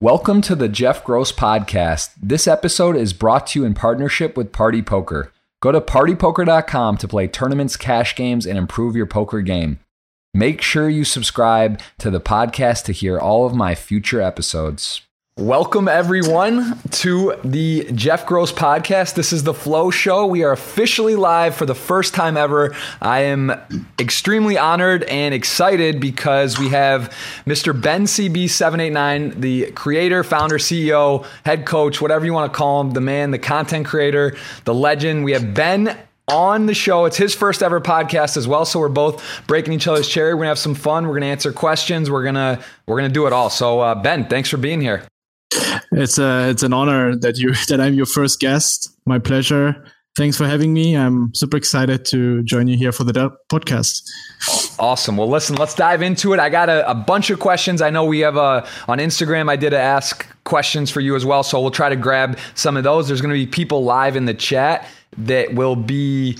Welcome to the Jeff Gross Podcast. This episode is brought to you in partnership with Party Poker. Go to partypoker.com to play tournaments, cash games, and improve your poker game. Make sure you subscribe to the podcast to hear all of my future episodes. Welcome, everyone, to the Jeff Gross podcast. This is the Flow Show. We are officially live for the first time ever. I am extremely honored and excited because we have Mr. Ben CB789, the creator, founder, CEO, head coach, whatever you want to call him, the man, the content creator, the legend. We have Ben on the show. It's his first ever podcast as well, so we're both breaking each other's cherry. We're gonna have some fun. We're gonna answer questions. We're gonna we're gonna do it all. So uh, Ben, thanks for being here. It's a it's an honor that you that I'm your first guest. My pleasure. Thanks for having me. I'm super excited to join you here for the podcast. Awesome. Well, listen, let's dive into it. I got a, a bunch of questions. I know we have a on Instagram. I did ask questions for you as well, so we'll try to grab some of those. There's going to be people live in the chat that will be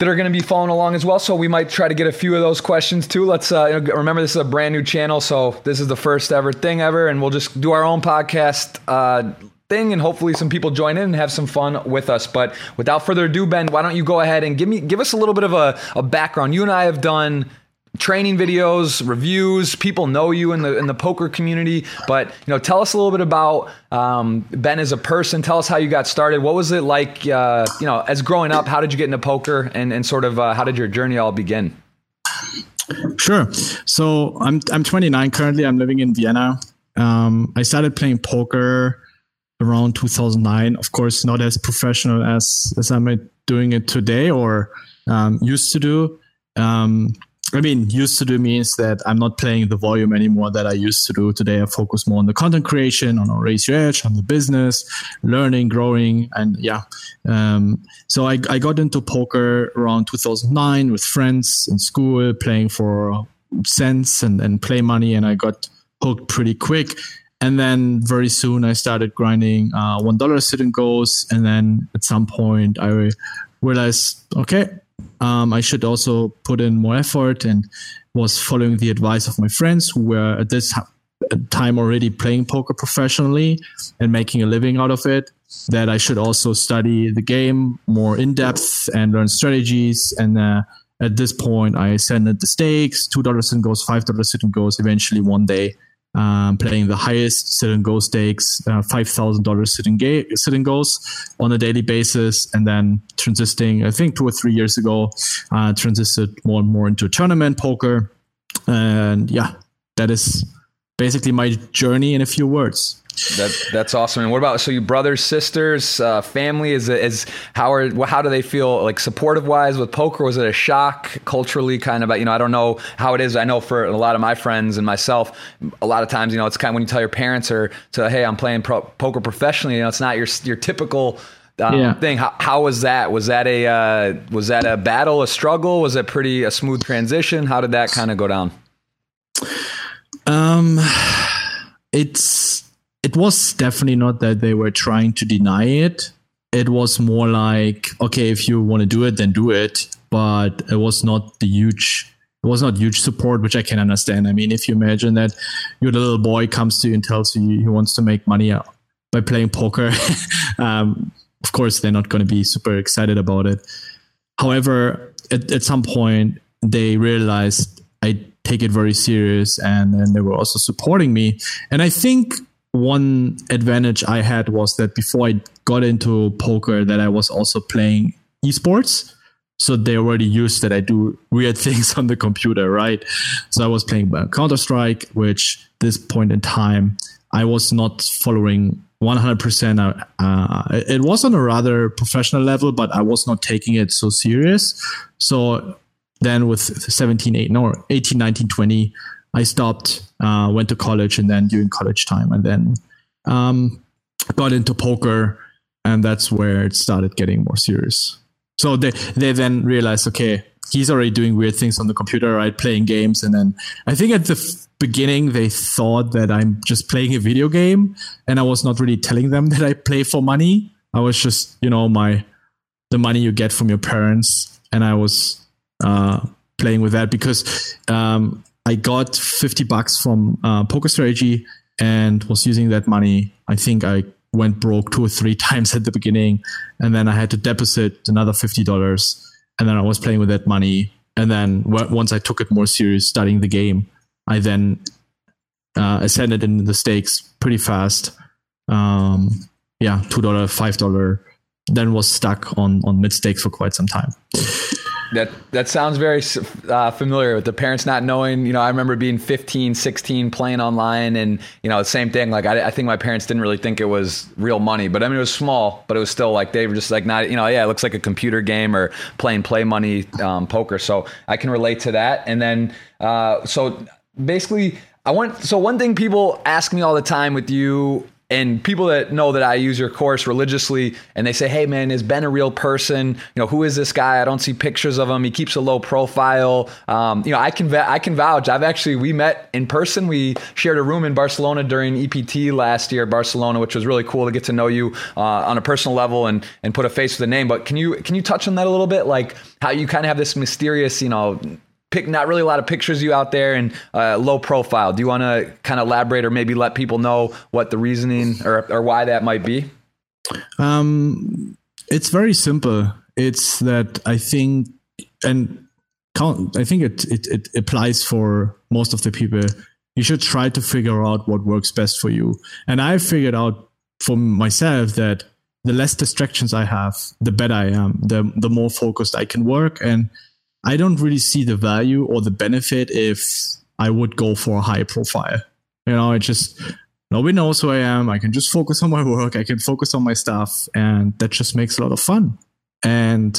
that are going to be following along as well. So we might try to get a few of those questions too. Let's uh, remember this is a brand new channel, so this is the first ever thing ever, and we'll just do our own podcast uh, thing, and hopefully some people join in and have some fun with us. But without further ado, Ben, why don't you go ahead and give me give us a little bit of a, a background? You and I have done training videos, reviews. People know you in the in the poker community, but you know, tell us a little bit about um, Ben as a person. Tell us how you got started. What was it like? Uh, you know, as growing up, how did you get into poker, and and sort of uh, how did your journey all begin? Sure. So I'm I'm 29 currently. I'm living in Vienna. Um, I started playing poker around 2009. Of course, not as professional as as I'm doing it today or um, used to do. Um, I mean, used to do means that I'm not playing the volume anymore that I used to do. Today, I focus more on the content creation, on raise your edge, on the business, learning, growing, and yeah. Um, so I, I got into poker around 2009 with friends in school, playing for cents and, and play money, and I got hooked pretty quick. And then very soon, I started grinding uh, one dollar sit and goes, and then at some point, I realized, okay, um, I should also put in more effort and was following the advice of my friends who were at this time already playing poker professionally and making a living out of it that I should also study the game more in depth and learn strategies. And uh, at this point, I sent the stakes, two dollars and goes, five dollars and goes. Eventually, one day, um, playing the highest sit and go stakes, uh, five thousand dollars sit and ga- sit on a daily basis, and then transiting. I think two or three years ago, uh, transited more and more into tournament poker, and yeah, that is basically my journey in a few words. That that's awesome. And what about so you brothers, sisters, uh, family? Is is how are how do they feel like supportive wise with poker? Was it a shock culturally? Kind of you know I don't know how it is. I know for a lot of my friends and myself, a lot of times you know it's kind of when you tell your parents or to hey I'm playing pro- poker professionally. You know it's not your your typical. Um, yeah. thing. How, how was that? Was that a uh, was that a battle, a struggle? Was it pretty a smooth transition? How did that kind of go down? Um, it's it was definitely not that they were trying to deny it. It was more like, okay, if you want to do it, then do it. But it was not the huge, it was not huge support, which I can understand. I mean, if you imagine that your little boy comes to you and tells you he wants to make money by playing poker, um, of course, they're not going to be super excited about it. However, at, at some point, they realized I take it very serious and, and they were also supporting me. And I think one advantage I had was that before I got into poker, that I was also playing esports. So they already used that I do weird things on the computer, right? So I was playing Counter Strike, which this point in time I was not following 100%. Uh, it was on a rather professional level, but I was not taking it so serious. So then with 17, 8, no, 18, 19, 20, I stopped, uh, went to college, and then during college time, and then um, got into poker, and that's where it started getting more serious. So they they then realized, okay, he's already doing weird things on the computer, right? Playing games, and then I think at the f- beginning they thought that I'm just playing a video game, and I was not really telling them that I play for money. I was just, you know, my the money you get from your parents, and I was uh, playing with that because um, I got 50 bucks from uh, Poker Strategy and was using that money. I think I went broke two or three times at the beginning, and then I had to deposit another fifty dollars, and then I was playing with that money. And then once I took it more serious, studying the game, I then uh, ascended in the stakes pretty fast. Um, yeah, two dollar, five dollar. Then was stuck on on mid stakes for quite some time. That that sounds very uh, familiar with the parents not knowing. You know, I remember being 15, 16, playing online, and you know, same thing. Like, I, I, think my parents didn't really think it was real money, but I mean, it was small, but it was still like they were just like not. You know, yeah, it looks like a computer game or playing play money um, poker. So I can relate to that. And then, uh, so basically, I want. So one thing people ask me all the time with you and people that know that I use your course religiously and they say, Hey man, is Ben a real person? You know, who is this guy? I don't see pictures of him. He keeps a low profile. Um, you know, I can, I can vouch. I've actually, we met in person. We shared a room in Barcelona during EPT last year, Barcelona, which was really cool to get to know you uh, on a personal level and, and put a face with a name. But can you, can you touch on that a little bit? Like how you kind of have this mysterious, you know, pick not really a lot of pictures of you out there and uh, low profile. Do you want to kind of elaborate or maybe let people know what the reasoning or, or why that might be? Um, it's very simple. It's that I think, and I think it, it, it applies for most of the people. You should try to figure out what works best for you. And I figured out for myself that the less distractions I have, the better I am, the the more focused I can work. And I don't really see the value or the benefit if I would go for a high profile. You know, it just nobody knows who I am. I can just focus on my work. I can focus on my stuff, and that just makes a lot of fun. And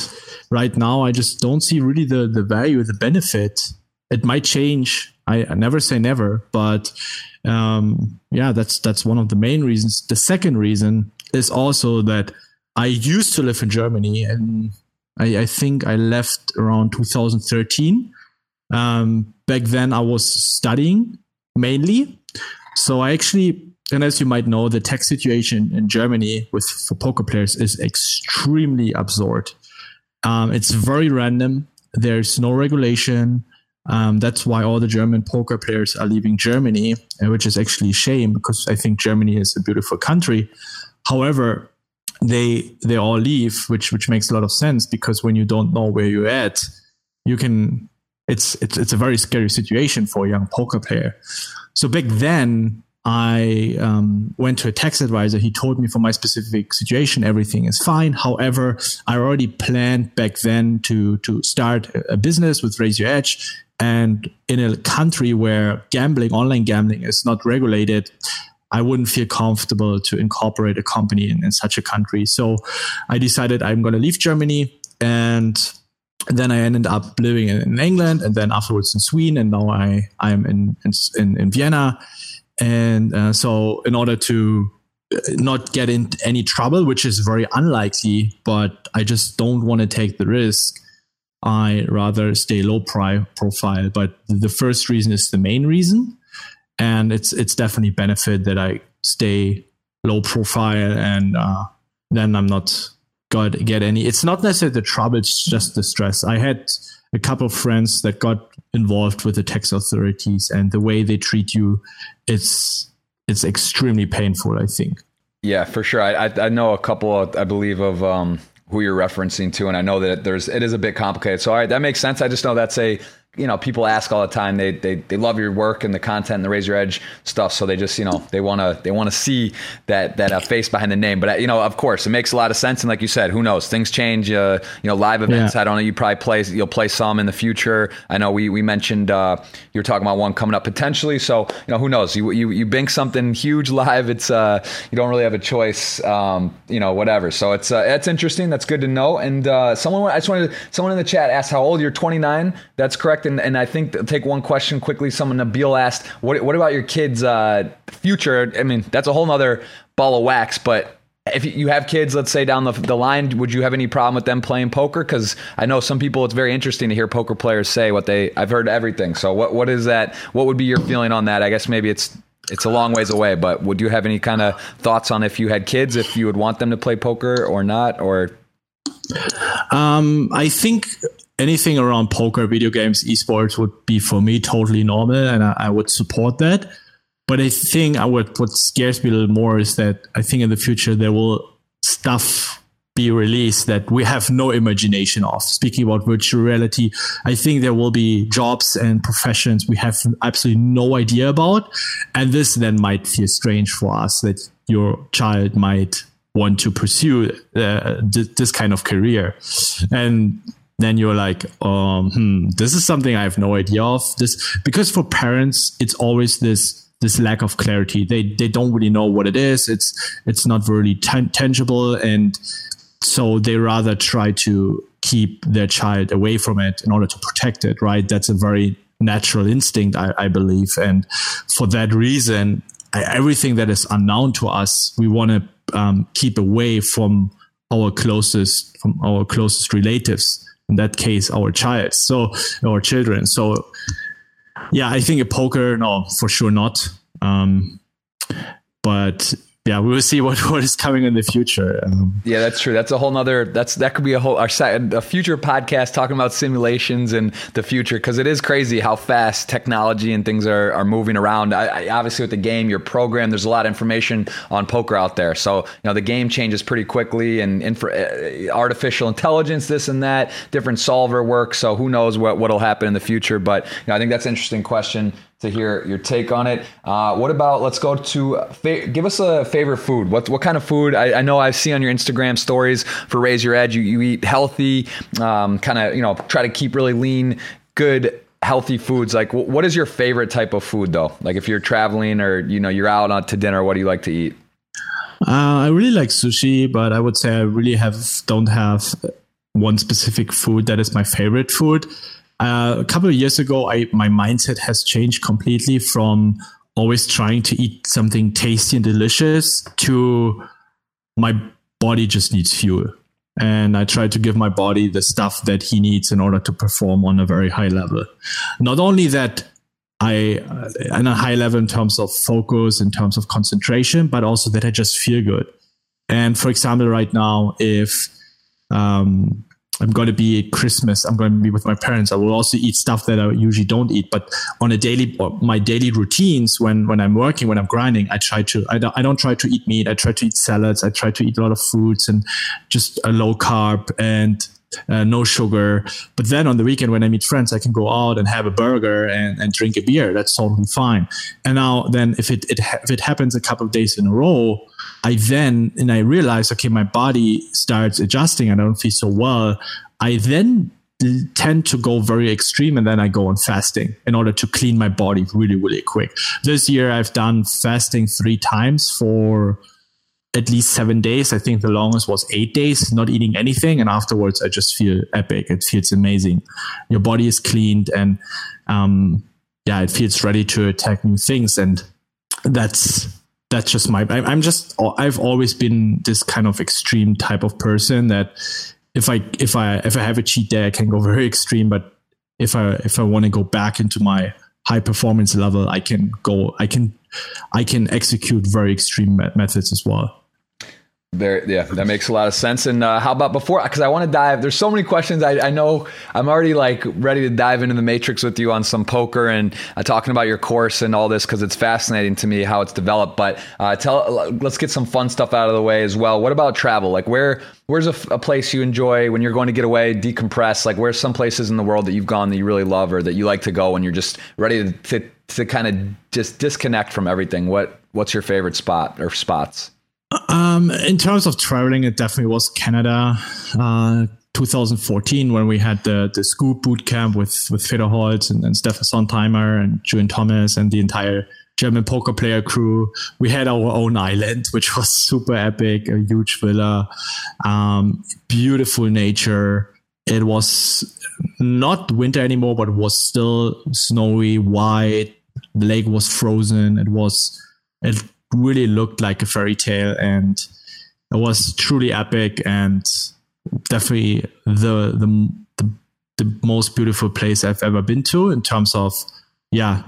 right now, I just don't see really the the value, the benefit. It might change. I, I never say never, but um, yeah, that's that's one of the main reasons. The second reason is also that I used to live in Germany, and I, I think I left around 2013. Um, back then, I was studying mainly. So I actually, and as you might know, the tax situation in Germany with for poker players is extremely absurd. Um, it's very random. There's no regulation. Um, that's why all the German poker players are leaving Germany, which is actually a shame because I think Germany is a beautiful country. However, they they all leave, which which makes a lot of sense because when you don't know where you're at, you can it's it's it's a very scary situation for a young poker player. So back then, I um, went to a tax advisor. He told me for my specific situation, everything is fine. However, I already planned back then to to start a business with Raise Your Edge, and in a country where gambling, online gambling, is not regulated, I wouldn't feel comfortable to incorporate a company in, in such a country. So I decided I'm going to leave Germany and then I ended up living in, in, England and then afterwards in Sweden. And now I, I'm in, in, in Vienna. And uh, so in order to uh, not get in any trouble, which is very unlikely, but I just don't want to take the risk. I rather stay low pri- profile. But the first reason is the main reason and it's it's definitely benefit that I stay low profile and uh, then I'm not got get any. It's not necessarily the trouble; it's just the stress. I had a couple of friends that got involved with the tax authorities, and the way they treat you, it's it's extremely painful. I think. Yeah, for sure. I I, I know a couple. Of, I believe of um, who you're referencing to, and I know that there's it is a bit complicated. So all right, that makes sense. I just know that's a you know, people ask all the time. They they they love your work and the content and the Raise Your Edge stuff. So they just you know they want to they want to see that that uh, face behind the name. But uh, you know, of course, it makes a lot of sense. And like you said, who knows? Things change. Uh, you know, live events. Yeah. I don't know. You probably play you'll play some in the future. I know we we mentioned uh, you were talking about one coming up potentially. So you know, who knows? You you you bink something huge live. It's uh you don't really have a choice. Um, you know, whatever. So it's uh, it's interesting. That's good to know. And uh, someone I just wanted someone in the chat asked how old you're. 29. That's correct. And and I think take one question quickly. Someone Nabil asked, "What what about your kids' uh, future?" I mean, that's a whole nother ball of wax. But if you have kids, let's say down the, the line, would you have any problem with them playing poker? Because I know some people, it's very interesting to hear poker players say what they. I've heard everything. So what what is that? What would be your feeling on that? I guess maybe it's it's a long ways away, but would you have any kind of thoughts on if you had kids, if you would want them to play poker or not, or? Um, I think anything around poker, video games, esports would be for me totally normal, and I, I would support that. but I think I would, what scares me a little more is that I think in the future there will stuff be released that we have no imagination of. Speaking about virtual reality, I think there will be jobs and professions we have absolutely no idea about. And this then might feel strange for us that your child might want to pursue uh, th- this kind of career. And then you're like, um, hmm, this is something I have no idea of. This because for parents, it's always this this lack of clarity. They they don't really know what it is. It's it's not really tan- tangible, and so they rather try to keep their child away from it in order to protect it. Right? That's a very natural instinct, I, I believe, and for that reason, everything that is unknown to us, we want to um, keep away from our closest from our closest relatives. In that case, our child. So our children. So yeah, I think a poker, no, for sure not. Um, but yeah, we will see what, what is coming in the future. Um, yeah, that's true. That's a whole nother. That's that could be a whole our, a future podcast talking about simulations and the future because it is crazy how fast technology and things are, are moving around. I, I, obviously, with the game, your program, there's a lot of information on poker out there. So you know the game changes pretty quickly, and infra, uh, artificial intelligence, this and that, different solver work. So who knows what what'll happen in the future? But you know, I think that's an interesting question to hear your take on it. Uh, what about let's go to fa- give us a favorite food. What what kind of food? I, I, know I see on your Instagram stories for Raise Your Edge. You, you eat healthy, um, kind of you know try to keep really lean, good healthy foods. Like what is your favorite type of food though? Like if you're traveling or you know you're out on to dinner, what do you like to eat? Uh, I really like sushi, but I would say I really have don't have one specific food that is my favorite food. Uh, a couple of years ago, I, my mindset has changed completely from always trying to eat something tasty and delicious to my body just needs fuel. And I try to give my body the stuff that he needs in order to perform on a very high level. Not only that, I, uh, on a high level in terms of focus, in terms of concentration, but also that I just feel good. And for example, right now, if um, I'm going to be at Christmas. I'm going to be with my parents. I will also eat stuff that I usually don't eat. But on a daily, my daily routines when when I'm working, when I'm grinding, I try to. I don't, I don't try to eat meat. I try to eat salads. I try to eat a lot of fruits and just a low carb and uh, no sugar. But then on the weekend when I meet friends, I can go out and have a burger and, and drink a beer. That's totally fine. And now then if it, it if it happens a couple of days in a row, I then and I realize okay, my body starts adjusting. I don't feel so well. I then tend to go very extreme and then I go on fasting in order to clean my body really, really quick. This year I've done fasting three times for at least seven days. I think the longest was eight days, not eating anything. And afterwards, I just feel epic. It feels amazing. Your body is cleaned and, um, yeah, it feels ready to attack new things. And that's, that's just my, I'm just, I've always been this kind of extreme type of person that if I, if I, if I have a cheat day, I can go very extreme. But if I, if I want to go back into my high performance level, I can go, I can, I can execute very extreme methods as well. There, yeah, that makes a lot of sense. And uh, how about before? Because I want to dive. There's so many questions. I, I, know I'm already like ready to dive into the matrix with you on some poker and uh, talking about your course and all this because it's fascinating to me how it's developed. But uh, tell, let's get some fun stuff out of the way as well. What about travel? Like where, where's a, a, place you enjoy when you're going to get away, decompress? Like where's some places in the world that you've gone that you really love or that you like to go when you're just ready to to, to kind of just disconnect from everything? What what's your favorite spot or spots? Um, in terms of traveling, it definitely was Canada. Uh, 2014 when we had the the Scoop boot camp with with Holz and, and Stefan Sontheimer and Julian Thomas and the entire German poker player crew. We had our own island, which was super epic, a huge villa, um, beautiful nature. It was not winter anymore, but was still snowy, white. The lake was frozen. It was it really looked like a fairy tale and it was truly epic and definitely the, the the the, most beautiful place I've ever been to in terms of yeah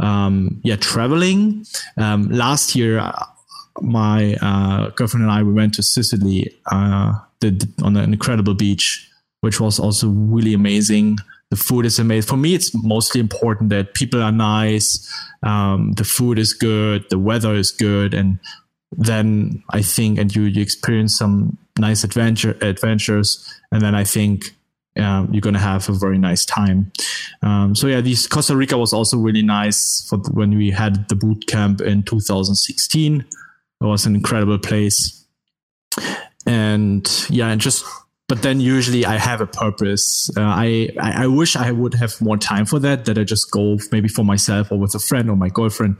um, yeah traveling. Um, last year, uh, my uh, girlfriend and I we went to Sicily uh, did, on an incredible beach, which was also really amazing. The food is amazing. For me, it's mostly important that people are nice, um, the food is good, the weather is good, and then I think, and you you experience some nice adventure adventures, and then I think um, you're gonna have a very nice time. Um, so yeah, this Costa Rica was also really nice for the, when we had the boot camp in 2016. It was an incredible place, and yeah, and just but then usually I have a purpose. Uh, I, I, wish I would have more time for that. That I just go maybe for myself or with a friend or my girlfriend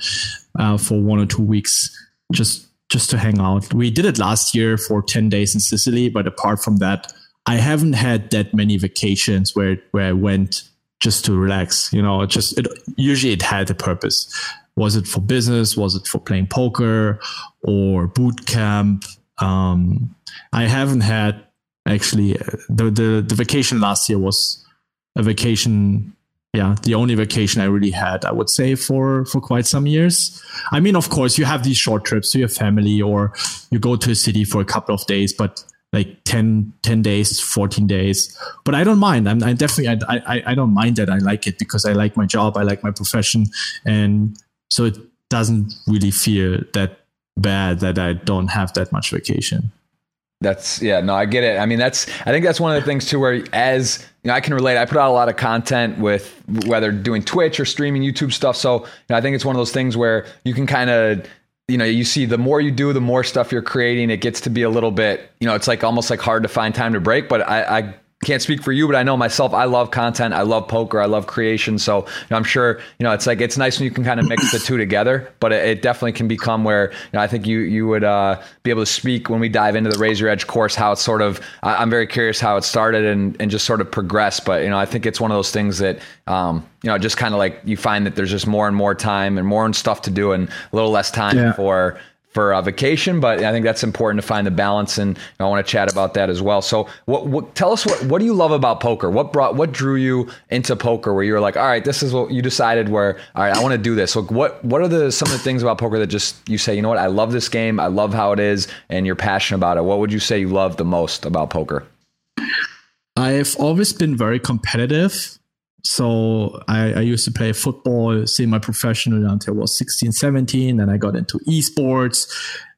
uh, for one or two weeks, just just to hang out. We did it last year for ten days in Sicily, but apart from that, I haven't had that many vacations where where I went just to relax. You know, it just it, usually it had a purpose. Was it for business? Was it for playing poker or boot camp? Um, I haven't had actually uh, the, the the vacation last year was a vacation yeah the only vacation i really had i would say for for quite some years. I mean of course you have these short trips to your family or you go to a city for a couple of days but like 10, 10 days 14 days. But i don't mind. I'm I definitely I, I i don't mind that i like it because i like my job i like my profession. And so it doesn't really feel that bad that i don't have that much vacation that's yeah, no, I get it. I mean, that's I think that's one of the things too where as you know, I can relate. I put out a lot of content with whether doing Twitch or streaming YouTube stuff. So you know, I think it's one of those things where you can kind of you know, you see the more you do, the more stuff you're creating. It gets to be a little bit, you know, it's like almost like hard to find time to break. But I, I can't speak for you, but I know myself. I love content. I love poker. I love creation. So you know, I'm sure you know it's like it's nice when you can kind of mix the two together. But it, it, definitely can become where you know, I think you you would uh, be able to speak when we dive into the Raise Your Edge course. How it's sort of I, am very curious how it started and and just sort of progressed. But you know I think it's one of those things that um, you know just kind of like you find that there's just more and more time and more and stuff to do and a little less time yeah. for for a vacation, but I think that's important to find the balance, and I want to chat about that as well. So, what, what, tell us what what do you love about poker? What brought what drew you into poker? Where you were like, all right, this is what you decided. Where all right, I want to do this. Like, what what are the some of the things about poker that just you say, you know what, I love this game, I love how it is, and you're passionate about it. What would you say you love the most about poker? I've always been very competitive so I, I, used to play football semi-professionally until I was 16 17 and i got into esports.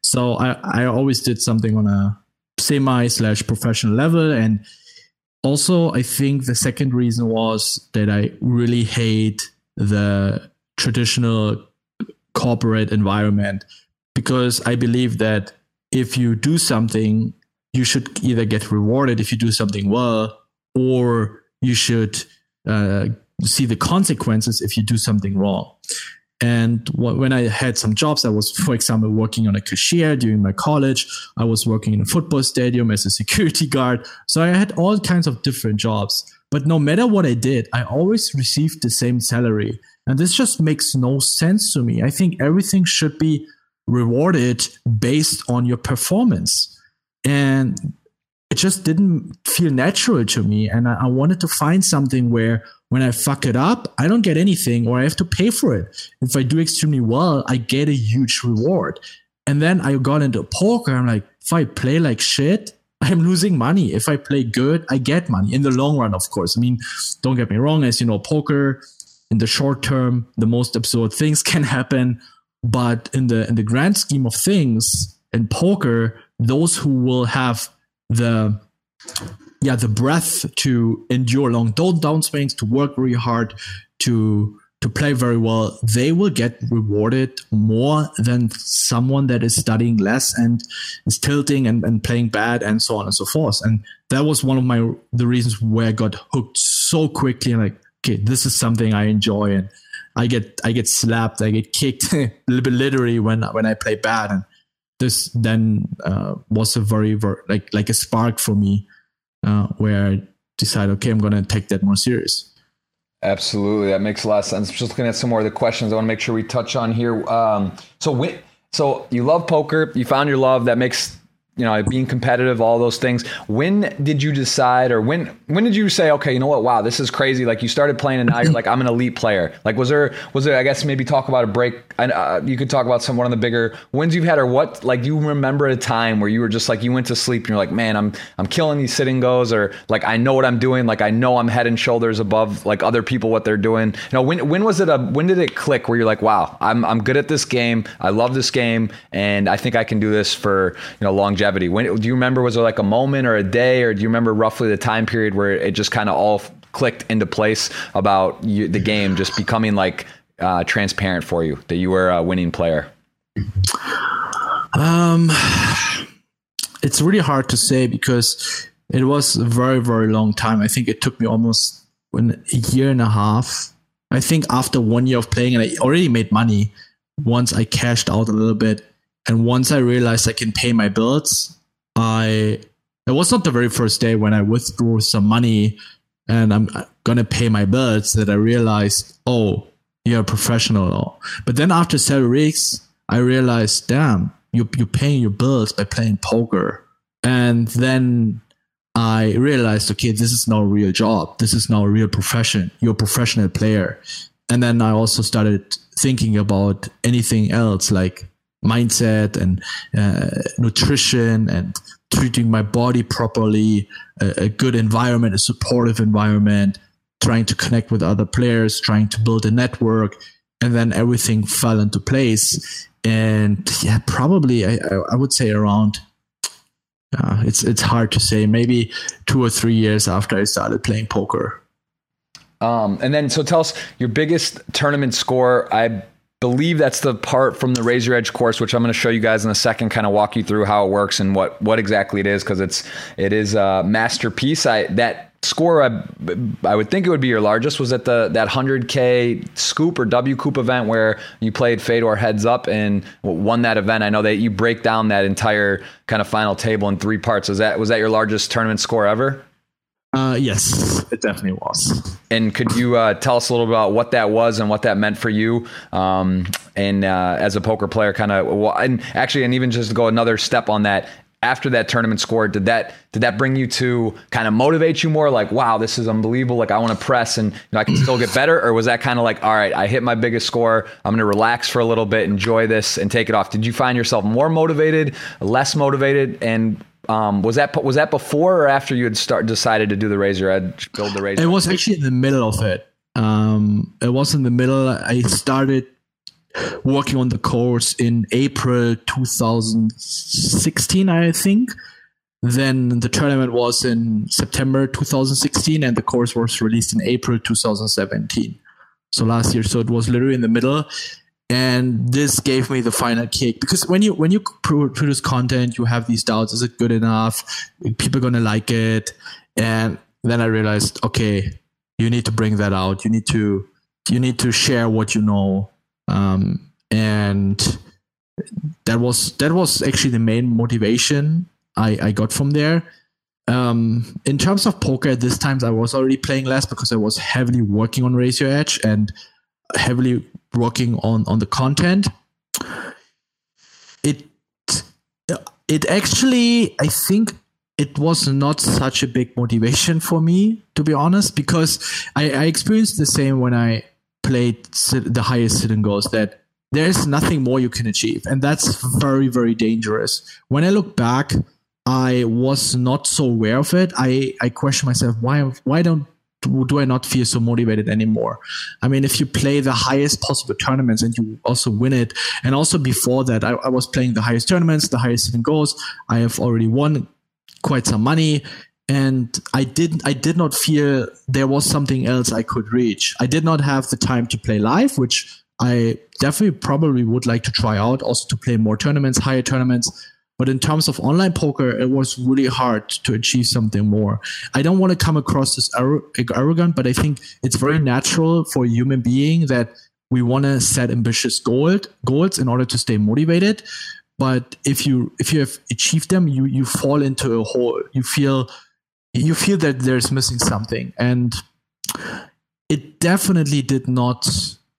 So i, I always did something on a semi slash professional level. And also i think the second reason was that i really hate the traditional corporate environment because i believe that if you do something you should either get rewarded if you do something well or you should uh, see the consequences if you do something wrong. And when I had some jobs, I was, for example, working on a cashier during my college. I was working in a football stadium as a security guard. So I had all kinds of different jobs. But no matter what I did, I always received the same salary. And this just makes no sense to me. I think everything should be rewarded based on your performance. And it just didn't feel natural to me. And I, I, wanted to find something where when I fuck it up, I don't get anything or I have to pay for it. If I do extremely well, I get a huge reward. And then I got into poker. I'm like, if I play like shit, I'm losing money. If I play good, I get money in the long run, of course. I mean, don't get me wrong. As you know, poker in the short term, the most absurd things can happen. But in the in the grand scheme of things, in poker, those who will have the yeah the breath to endure long down swings, to work very hard, to to play very well, they will get rewarded more than someone that is studying less and is tilting and, and playing bad and so on and so forth. And that was one of my the reasons where I got hooked so quickly. Like, okay, this is something I enjoy and I get I get slapped, I get kicked a little bit literally when when I play bad. And this then uh, was a very, very like like a spark for me uh, where I decided, okay, I'm to take that more serious. Absolutely, that makes a lot of sense. Just looking at some more of the questions, I want to make sure we touch on here. Um, so, so you love poker, you found your love. That makes you know, being competitive, all those things. When did you decide, or when when did you say, okay, you know what? Wow, this is crazy. Like you started playing, and now you're like, I'm an elite player. Like, was there was there? I guess maybe talk about a break. Uh, you could talk about some one of the bigger wins you've had, or what? Like, you remember a time where you were just like you went to sleep and you're like, man, I'm I'm killing these sitting goes, or like I know what I'm doing. Like I know I'm head and shoulders above like other people what they're doing. You know, when when was it a when did it click where you're like, wow, I'm I'm good at this game. I love this game, and I think I can do this for you know longevity. When do you remember? Was there like a moment or a day, or do you remember roughly the time period where it just kind of all clicked into place about you, the game just becoming like uh, transparent for you that you were a winning player? Um, it's really hard to say because it was a very very long time. I think it took me almost a year and a half. I think after one year of playing, and I already made money. Once I cashed out a little bit, and once I realized I can pay my bills, I it was not the very first day when I withdrew some money and I'm gonna pay my bills that I realized, oh, you're a professional. But then after several weeks, I realized, damn, you you're paying your bills by playing poker. And then I realized, okay, this is not a real job. This is not a real profession. You're a professional player. And then I also started thinking about anything else like mindset and uh, nutrition and treating my body properly, a, a, good environment, a supportive environment, trying to connect with other players, trying to build a network, and then everything fell into place. And yeah, probably I, I would say around. Uh, it's it's hard to say. Maybe two or three years after I started playing poker. Um, and then, so tell us your biggest tournament score. I believe that's the part from the Raise Your Edge course, which I'm going to show you guys in a second, kind of walk you through how it works and what what exactly it is, because it's it is a masterpiece. I that score I, I would think it would be your largest was at the that 100k scoop or WCOOP event where you played Fedor heads up and won that event. I know that you break down that entire kind of final table in three parts. Was that was that your largest tournament score ever? Uh, yes, it definitely was. And could you uh, tell us a little about what that was and what that meant for you, um, and uh, as a poker player, kind of, and actually, and even just to go another step on that. After that tournament score, did that did that bring you to kind of motivate you more? Like, wow, this is unbelievable! Like, I want to press, and you know, I can still get better. Or was that kind of like, all right, I hit my biggest score. I'm going to relax for a little bit, enjoy this, and take it off. Did you find yourself more motivated, less motivated, and um, was that was that before or after you had start decided to do the Raise Your Edge, build the razor? It was actually in the middle of it. Um, it was in the middle. I started working on the course in April 2016, I think. Then the tournament was in September 2016, and the course was released in April 2017. So last year, so it was literally in the middle and this gave me the final kick. Because when you when you produce content you have these doubts. Is it good enough? People gonna like it. And then i realized okay you need to bring that out. You need to you need to share what you know. Um, and that was that was actually the main motivation i i got from there. Um, in terms of poker at this time i was already playing less because i was heavily working on raise your edge and heavily working on on the content. It it actually i think it was not such a big motivation for me to be honest because i, I experienced the same when i played the highest sit goals that there's nothing more you can achieve and that's very very dangerous. When i look back i was not so aware of it. I i question myself why why don't do I not feel so motivated anymore? I mean, if you play the highest possible tournaments and you also win it, and also before that, I, I was playing the highest tournaments, the highest sitting goals. I have already won quite some money, and I did I did not feel there was something else I could reach. I did not have the time to play live, which I definitely probably would like to try out, also to play more tournaments, higher tournaments. But in terms of online poker, it was really hard to achieve something more. I don't want to come across as arrogant, but I think it's very natural for a human being that we want to set ambitious goal, goals in order to stay motivated. But if you if you have achieved them, you you fall into a hole. You feel you feel that there's missing something, and it definitely did not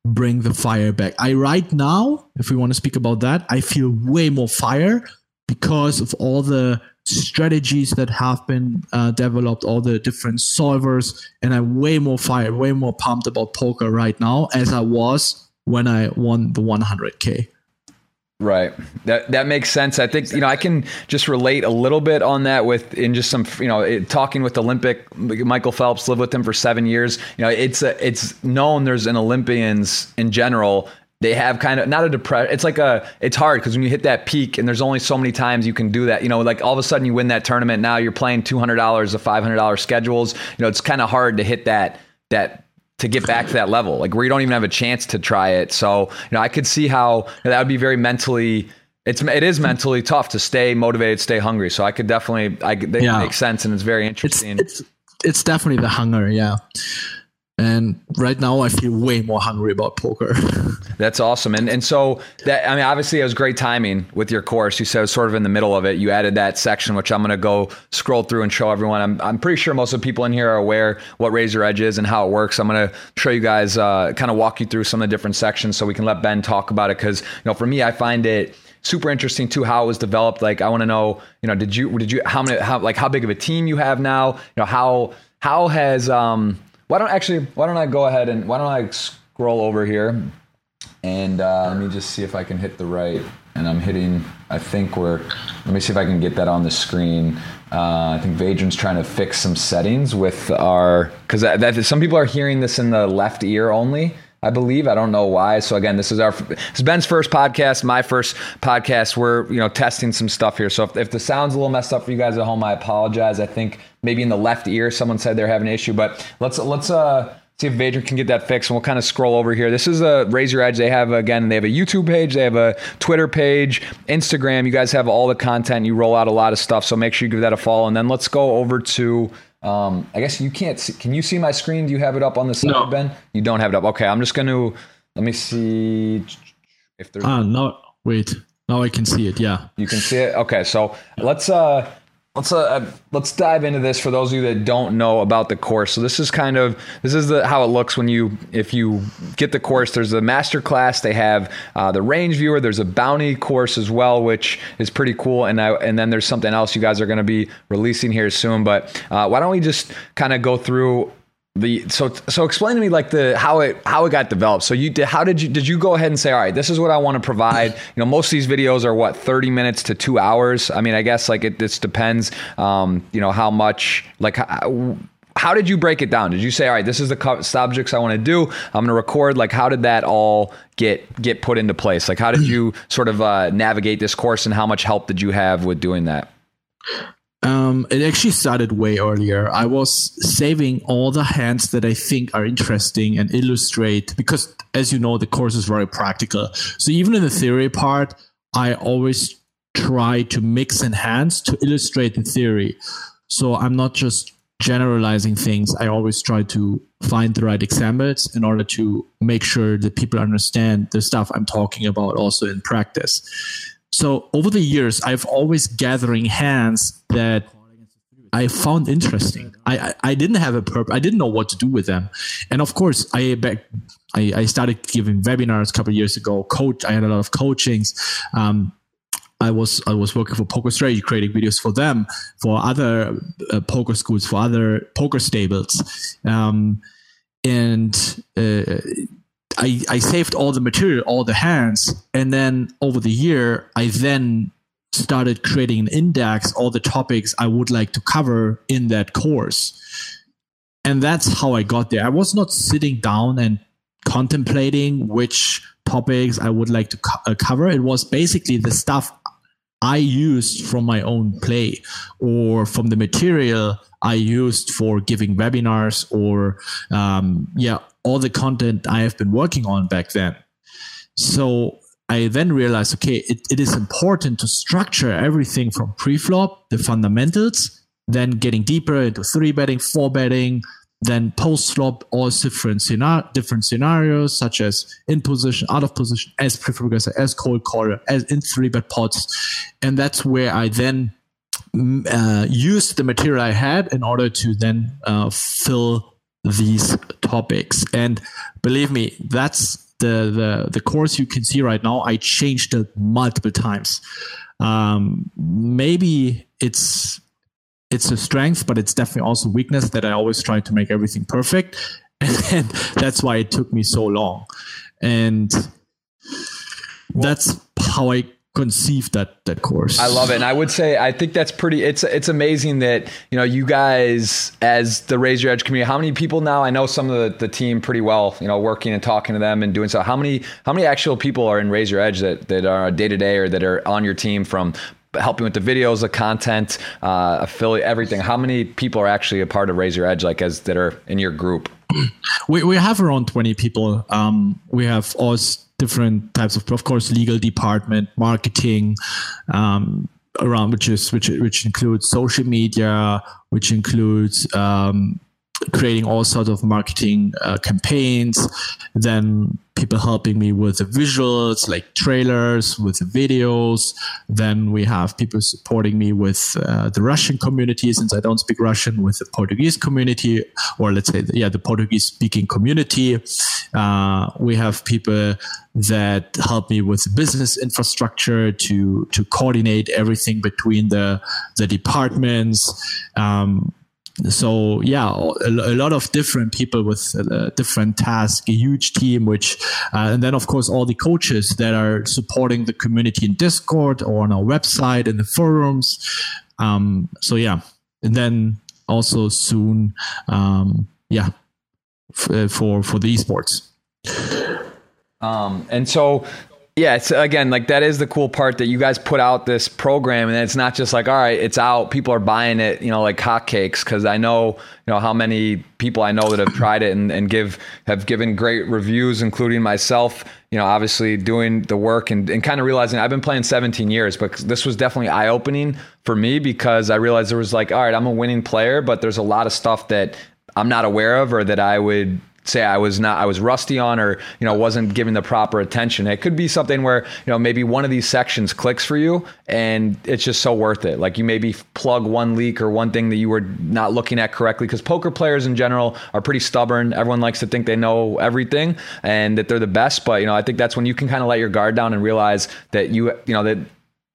bring the fire back. I right now, if we want to speak about that, I feel way more fire because of all the strategies that have been uh, developed, all the different solvers, and I'm way more fired, way more pumped about poker right now as I was when I won the 100k. Right. That that makes sense. I think you know I can just relate a little bit on that with in just some you know it, talking with Olympic Michael Phelps lived with him for seven years. You know it's a, it's known there's an Olympians in general they have kind of not a depression. It's like a it's hard because when you hit that peak and there's only so many times you can do that. You know, like all of a sudden you win that tournament. Now you're playing two hundred dollars of five hundred dollars schedules. You know, it's kind of hard to hit that that to get back to that level, like where you don't even have a chance to try it. So, you know, I could see how that would be very mentally. It's it is mentally tough to stay motivated, stay hungry. So I could definitely, I they yeah. make sense, and it's very interesting. It's, it's, it's definitely the hunger, yeah. And right now, I feel way more hungry about poker. That's awesome. And and so that I mean, obviously, it was great timing with your course. You said sort of in the middle of it. You added that section, which I'm going to go scroll through and show everyone. I'm I'm pretty sure most of the people in here are aware what Raise Your Edge is and how it works. I'm going to show you guys, uh, kind of walk you through some of the different sections, so we can let Ben talk about it. Because you know, for me, I find it super interesting too how it was developed. Like, I want to know, you know, did you did you how many how like how big of a team you have now? You know, how how has um why don't actually? Why don't I go ahead and why don't I scroll over here and uh, let me just see if I can hit the right. And I'm hitting. I think we're. Let me see if I can get that on the screen. Uh, I think Vadran's trying to fix some settings with our because that, that, some people are hearing this in the left ear only. I believe. I don't know why. So again, this is our this is Ben's first podcast, my first podcast. We're you know testing some stuff here. So if, if the sound's a little messed up for you guys at home, I apologize. I think maybe in the left ear someone said they're having an issue, but let's let's uh see if Vadran can get that fixed. And we'll kind of scroll over here. This is a Raise Your Edge. They have again, they have a YouTube page, they have a Twitter page, Instagram. You guys have all the content. You roll out a lot of stuff, so make sure you give that a follow. And then let's go over to um, I guess you can't see. Can you see my screen? Do you have it up on the side, no. Ben? You don't have it up. Okay, I'm just going to let me see if there's. Ah, no, wait. Now I can see it. Yeah, you can see it. Okay, so let's uh let's uh, uh, let's dive into this for those of you that don't know about the course. So this is kind of this is the how it looks when you if you get the course. There's a master class. They have uh, the range viewer. There's a bounty course as well, which is pretty cool. And I, and then there's something else you guys are going to be releasing here soon. But uh, why don't we just kind of go through the so so explain to me like the how it how it got developed. So you did how did you did you go ahead and say all right this is what i want to provide. You know most of these videos are what 30 minutes to two hours? I mean i guess like it this depends um you know how much like how, how did you break it down? Did you say all right this is the subjects i want to do. I'm going to record. Like how did that all get get put into place? Like how did you sort of uh, navigate this course and how much help did you have with doing that um, it actually started way earlier. I was saving all the hands that I think are interesting and illustrate because, as you know, the course is very practical. So even in the theory part, I always try to mix in hands to illustrate the theory. So I'm not just generalizing things. I always try to find the right examples in order to make sure that people understand the stuff I'm talking about also in practice. So over the years, I've always gathering hands that I found interesting. I, I, I didn't have a purpose. I didn't know what to do with them. And of course, I back I, I started giving webinars a couple years ago. Coach, I had a lot of coachings. Um, I was I was working for Poker Strategy, creating videos for them, for other uh, poker schools, for other poker stables, um, and uh, I, I saved all the material, all the hands, and then over the year, I then started creating an index, all the topics I would like to cover in that course. And that's how I got there. I was not sitting down and contemplating which topics I would like to co- uh, cover. It was basically the stuff I used from my own play or from the material I used for giving webinars or, um, yeah, all the content I have been working on back then. So I then realized, okay, it, it is important to structure everything from pre-flop, the fundamentals, then getting deeper into three betting, four betting, then post flop, all different scenario, different scenarios such as in position, out of position, as preferred aggressor, as cold caller, as in three bet pots, and that's where I then mm, uh, used the material I had in order to then uh, fill these topics. And believe me, that's the, the, the course you can see right now. I changed it multiple times. um, maybe it's it's a strength, but it's definitely also weakness that I always try to make everything perfect, and that's why it took me so long, and that's how I conceived that that course. I love it, and I would say I think that's pretty. It's it's amazing that you know you guys as the Raise Your Edge community. How many people now? I know some of the, the team pretty well. You know, working and talking to them and doing so. How many how many actual people are in Raise Your Edge that that are day to day or that are on your team from helping with the videos, the content, uh, affiliate, everything. How many people are actually a part of Raise Your Edge, like as that are in your group? We we have around twenty people. Um, we have all different types of, of course, legal department, marketing, um, around which is which which includes social media, which includes um, creating all sorts of marketing uh, campaigns. Then people helping me with the visuals, like trailers, with the videos. Then we have people supporting me with uh, the Russian community, since I don't speak Russian, with the Portuguese community, or let's say, yeah, the Portuguese speaking community. Uh, we have people that help me with business infrastructure to to coordinate everything between the the departments. Um, so yeah a, a, lot of different people with uh, different tasks a huge team which uh, and then of course all the coaches that are supporting the community in discord or on our website in the forums. Um, so yeah. And then also soon um, yeah f- uh, for for the esports. Um, and so yeah, it's again like that is the cool part that you guys put out this program and it's not just like all right, it's out, people are buying it, you know, like hotcakes. Because I know you know how many people I know that have tried it and, and give have given great reviews, including myself. You know, obviously doing the work and, and kind of realizing I've been playing 17 years, but this was definitely eye opening for me because I realized there was like, all right, I'm a winning player, but there's a lot of stuff that I'm not aware of or that I would say I was not I was rusty on or you know wasn't giving the proper attention. It could be something where you know maybe one of these sections clicks for you and it's just so worth it. Like you maybe plug one leak or one thing that you were not looking at correctly because poker players in general are pretty stubborn. Everyone likes to think they know everything and that they're the best, but you know I think that's when you can kind of let your guard down and realize that you you know that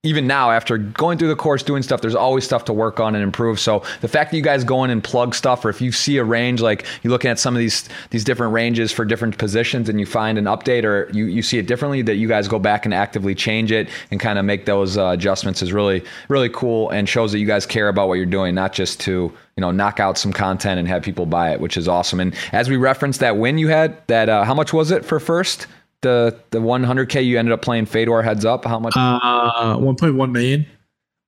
even now after going through the course doing stuff there's always stuff to work on and improve. So the fact that you guys go in and plug stuff or if you see a range like you're looking at some of these these different ranges for different positions and you find an update or you, you see it differently that you guys go back and actively change it and kind of make those uh, adjustments is really really cool and shows that you guys care about what you're doing not just to you know knock out some content and have people buy it which is awesome. And as we referenced that win you had that uh, how much was it for first the the 100k you ended up playing Fedor heads up? How much? Uh, 1.1 million.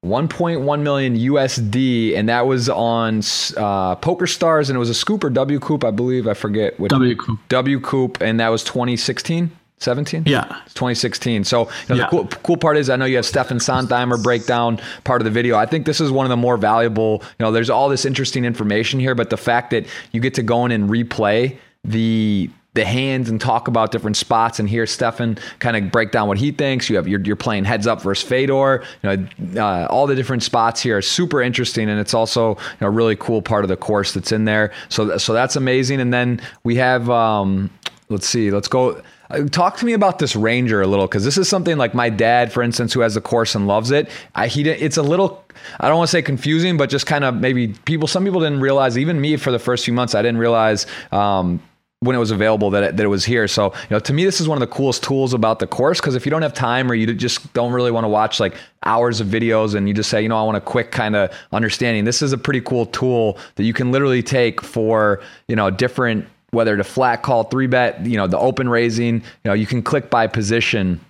1.1 million USD, and that was on uh, PokerStars, and it was a SCOOP or WCOOP, I believe. I forget which WCOOP. W Coop, and that was 2016. 17? Yeah. 2016. So you know, yeah. the cool, cool, part is I know you have Stefan Sontheimer breakdown part of the video. I think this is one of the more valuable, you know, there's all this interesting information here, but the fact that you get to go in and replay the the hands and talk about different spots and hear Stefan kind of break down what he thinks. You have you're, you're playing heads up versus Fedor. You know, uh, all the different spots here are super interesting, and it's also you know, a really cool part of the course that's in there. So so that's amazing. And then we have um, let's see, let's go. Uh, talk to me about this Ranger a little, because this is something like my dad, for instance, who has the course and loves it. I, he it's a little I don't want to say confusing, but just kind of maybe people. Some people didn't realize. Even me, for the first few months, I didn't realize um, when it was available that it, that it was here. So, you know, to me, this is one of the coolest tools about the course because if you don't have time or you just don't really want to watch like hours of videos and you just say, you know, I want a quick kind of understanding, this is a pretty cool tool that you can literally take for, you know, different, whether to flat call, three bet, you know, the open raising, you know, you can click by position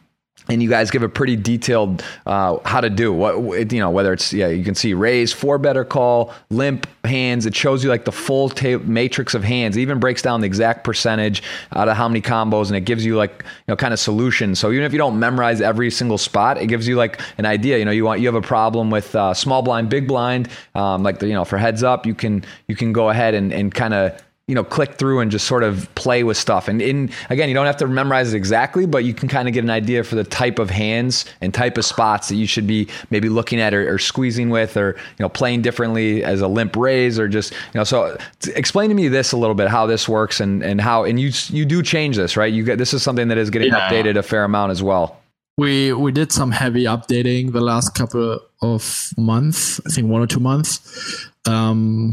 and you guys give a pretty detailed uh, how to do. What you know whether it's yeah you can see raise four better call limp hands. It shows you like the full ta- matrix of hands. It even breaks down the exact percentage out of how many combos and it gives you like you know kind of solutions. So even if you don't memorize every single spot it gives you like an idea. You know you want you have a problem with uh, small blind big blind. Um, like the, you know for heads up you can you can go ahead and, and kind of you know click through and just sort of play with stuff and in again you don't have to memorize it exactly but you can kind of get an idea for the type of hands and type of spots that you should be maybe looking at or, or squeezing with or you know playing differently as a limp raise or just you know so explain to me this a little bit how this works and and how and you you do change this right you get this is something that is getting yeah. updated a fair amount as well we we did some heavy updating the last couple of months. I think one or two months. Um,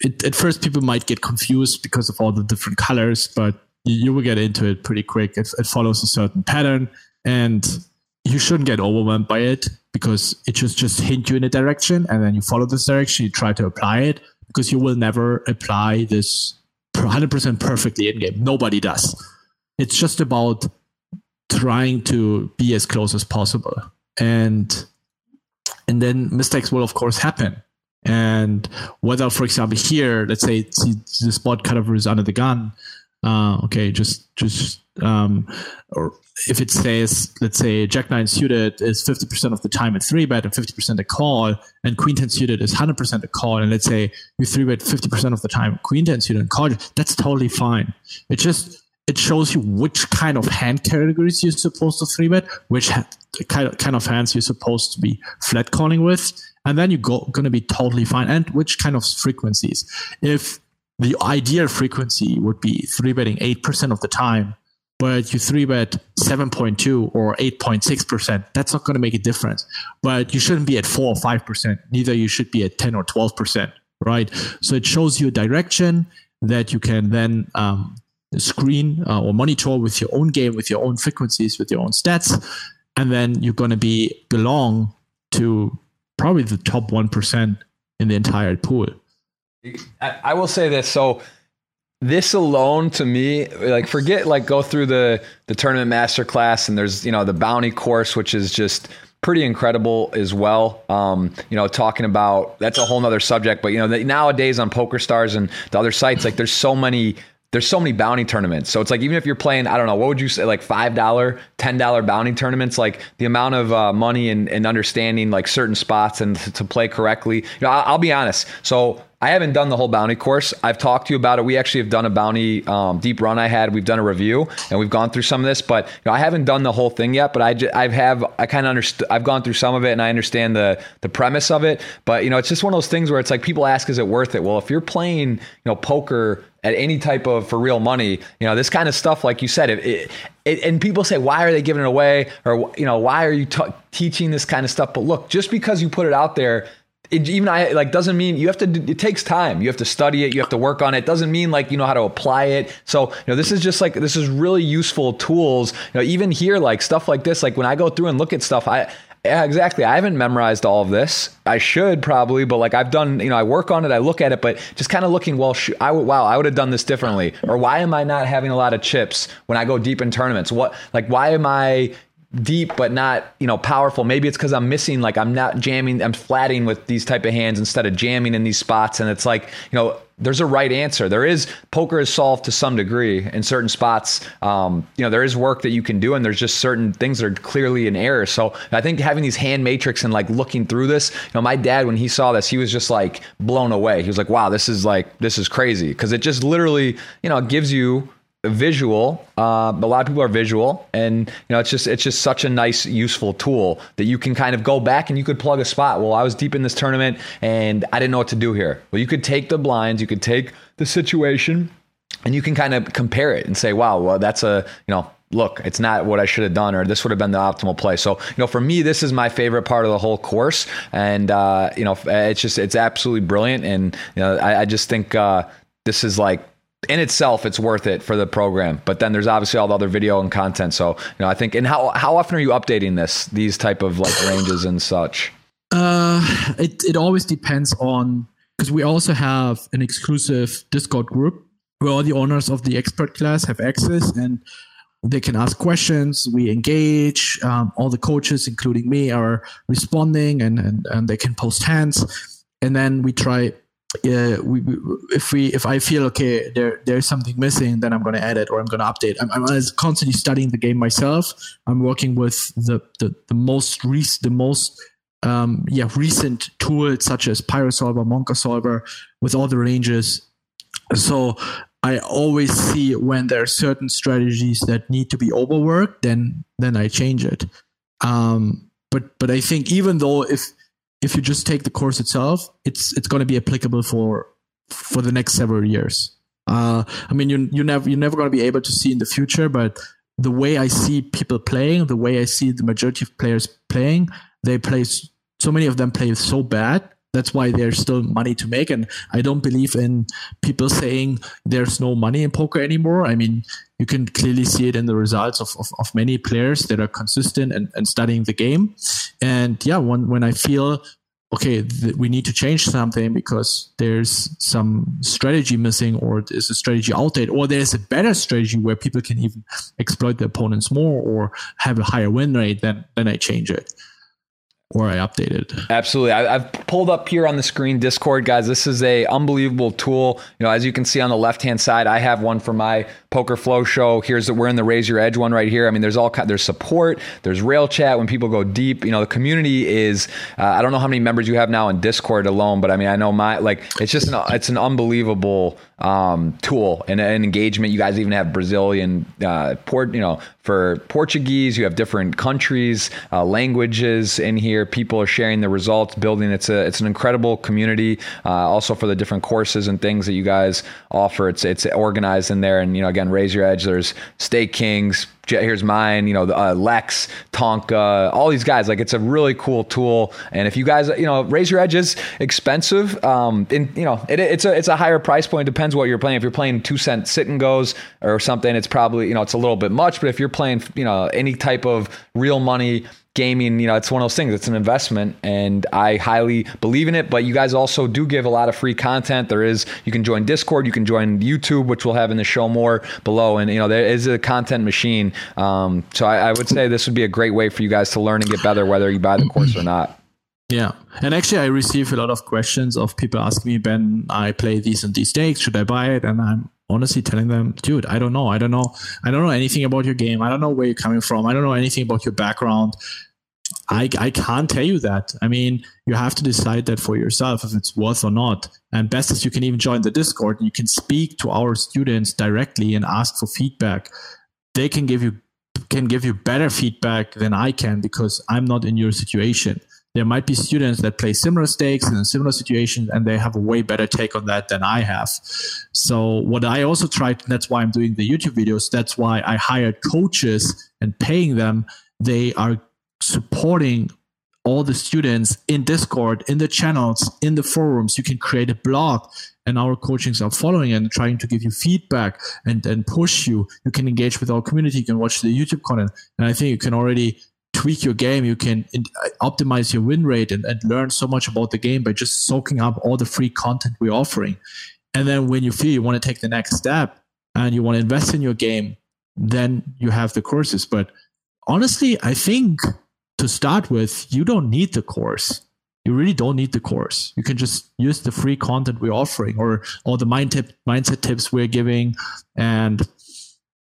it, at first, people might get confused because of all the different colors, but you, you will get into it pretty quick. It, it follows a certain pattern, and you shouldn't get overwhelmed by it because it just just hint you in a direction, and then you follow this direction. You try to apply it because you will never apply this 100% perfectly in game. Nobody does. It's just about trying to be as close as possible. And and then mistakes will of course happen. And whether, for example, here, let's say the spot cutover is under the gun, uh, okay, just just um, or if it says, let's say Jack nine suited is fifty percent of the time a three bet and fifty percent a call, and Queen ten suited is hundred percent a call, and let's say you three bet fifty percent of the time Queen ten suited and call, that's totally fine. It just it shows you which kind of hand categories you're supposed to three bet, which ha- kind of kind of hands you're supposed to be flat calling with, and then you're go- going to be totally fine. And which kind of frequencies? If the ideal frequency would be three betting eight percent of the time, but you three bet seven point two or eight point six percent, that's not going to make a difference. But you shouldn't be at four or five percent. Neither you should be at ten or twelve percent, right? So it shows you a direction that you can then um, screen uh, or monitor with your own game, with your own frequencies, with your own stats, and then you're going to be belong to probably the top one percent in the entire pool. I, I will say this, so this alone to me like forget like go through the the tournament master class and there's you know the bounty course which is just pretty incredible as well. Um, you know, talking about that's a whole nother subject, but you know, the, nowadays on PokerStars and the other sites, like there's so many there's so many bounty tournaments. So it's like even if you're playing, I don't know, what would you say, like five dollar, ten dollar bounty tournaments, like the amount of uh, money and, and, understanding like certain spots and to, play correctly. You know, I'll, I'll be honest. So I haven't done the whole bounty course. I've talked to you about it. We actually have done a bounty um, deep run I had. We've done a review and we've gone through some of this, but you know, I haven't done the whole thing yet. But I, j- I have I kind of understood. I've gone through some of it and I understand the the premise of it. But you know, it's just one of those things where it's like people ask, is it worth it? Well, if you're playing you know poker at any type of for real money, you know this kind of stuff, like you said, it, it, it, and people say, why are they giving it away, or you know, why are you t- teaching this kind of stuff? But look, just because you put it out there it, even I like doesn't mean you have to. It takes time. You have to study it. You have to work on it. Doesn't mean like you know how to apply it. So you know this is just like this is really useful tools. You know even here like stuff like this. Like when I go through and look at stuff, I yeah exactly. I haven't memorized all of this. I should probably, but like I've done. You know I work on it. I look at it, but just kind of looking. Well, sh- I wow I would have done this differently. Or why am I not having a lot of chips when I go deep in tournaments? What like why am I deep but not you know powerful maybe it's because i'm missing like i'm not jamming i'm flatting with these type of hands instead of jamming in these spots and it's like you know there's a right answer. There is poker is solved to some degree in certain spots. Um, you know there is work that you can do and there's just certain things that are clearly in error. So i think having these hand matrix and like looking through this you know my dad when he saw this he was just like blown away. He was like wow this is like this is crazy. Because it just literally you know gives you visual. Uh, a lot of people are visual, and you know it's just it's just such a nice, useful tool that you can kind of go back and you could plug a spot. Well, I was deep in this tournament and I didn't know what to do here. Well, you could take the blinds, you could take the situation, and you can kind of compare it and say, wow, well that's a you know look, it's not what I should have done, or this would have been the optimal play. So, you know, for me, this is my favorite part of the whole course, and uh, you know, it's just it's absolutely brilliant, and you know, I, I just think uh, this is like in itself, it's worth it for the program. But then there's obviously all the other video and content. So you know, I think. And how how often are you updating this? These type of like ranges and such. Uh, it it always depends on because we also have an exclusive Discord group where all the owners of the expert class have access and they can ask questions. We engage. Um, all the coaches, including me, are responding, and and and they can post hands. And then we try uh, we, if we if I feel okay there there's something missing then I'm going to add it or I'm going to update. I'm, I'm constantly studying the game myself. I'm working with the the, the most recent the most um, yeah recent tools such as PioSolver Monka Solver with all the ranges. So I always see when there are certain strategies that need to be overworked then then I change it. Um, but but I think even though if if you just take the course itself, it's it's going to be applicable for for the next several years. Uh, I mean, you you never you're never going to be able to see in the future, but the way I see people playing, the way I see the majority of players playing, they play so many of them play so bad. That's why there's still money to make. And I don't believe in people saying there's no money in poker anymore. I mean, you can clearly see it in the results of, of, of many players that are consistent and, and studying the game. And yeah, when, when I feel okay, th- we need to change something because there's some strategy missing, or there's a strategy outdated, or there's a better strategy where people can even exploit the opponents more or have a higher win rate, then then I change it or I updated. Absolutely. I, have pulled up here on the screen Discord, guys. This is a unbelievable tool. You know, as you can see on the left hand side, I have one for my Poker Flow show. Here's the we're in the Raise Your Edge one right here. I mean, there's all kind. there's support. There's rail chat when people go deep. You know, the community is. Uh, I don't know how many members you have now in Discord alone, but I mean, I know my like it's just an it's an unbelievable um, tool and an engagement. You guys even have Brazilian uh, port. You know, for Portuguese, you have different countries, uh, languages in here. People are sharing the results, building. It's a it's an incredible community. Uh, also for the different courses and things that you guys offer, it's it's organized in there. And you know, again, raise your edge. There's Stake Kings, here's mine, you know, uh, Lex, Tonka, all these guys. Like it's a really cool tool. And if you guys, you know, raise your edge is expensive. Um, and you know, it, it's a it's a higher price point. It depends what you're playing. If you're playing two cent sit and goes or something, it's probably you know it's a little bit much. But if you're playing, you know, any type of real money gaming, you know, it's one of those things. It's an investment, and I highly believe in it. But you guys also do give a lot of free content. There is you can join Discord, you can join YouTube, which we'll have in the show more below, and you know there is a content machine. Um, so I, I would say this would be a great way for you guys to learn and get better, whether you buy the course or not. Yeah. And actually, I receive a lot of questions of people asking me, Ben, I play these and these stakes. Should I buy it? And I'm honestly telling them, dude, I don't know. I don't know. I don't know anything about your game. I don't know where you're coming from. I don't know anything about your background. I, I can't tell you that. I mean, you have to decide that for yourself if it's worth or not. And best is you can even join the Discord and you can speak to our students directly and ask for feedback. They can give you can give you better feedback than I can because I'm not in your situation. There might be students that play similar stakes in similar situations and they have a way better take on that than I have. So what I also tried, that's why I'm doing the YouTube videos. That's why I hired coaches and paying them. They are supporting all the students in Discord, in the channels, in the forums. You can create a blog, and our coachings are following and trying to give you feedback and, and push you. You can engage with our community. You can watch the YouTube content. And I think you can already tweak your game. You can uh, optimize your win rate and, and learn so much about the game by just soaking up all the free content we're offering. And then when you feel you want to take the next step and you want to invest in your game, then you have the courses. But honestly, I think to start with, you don't need the course. You really don't need the course. You can just use the free content we're offering or all the mind tip, mindset tips we're giving, and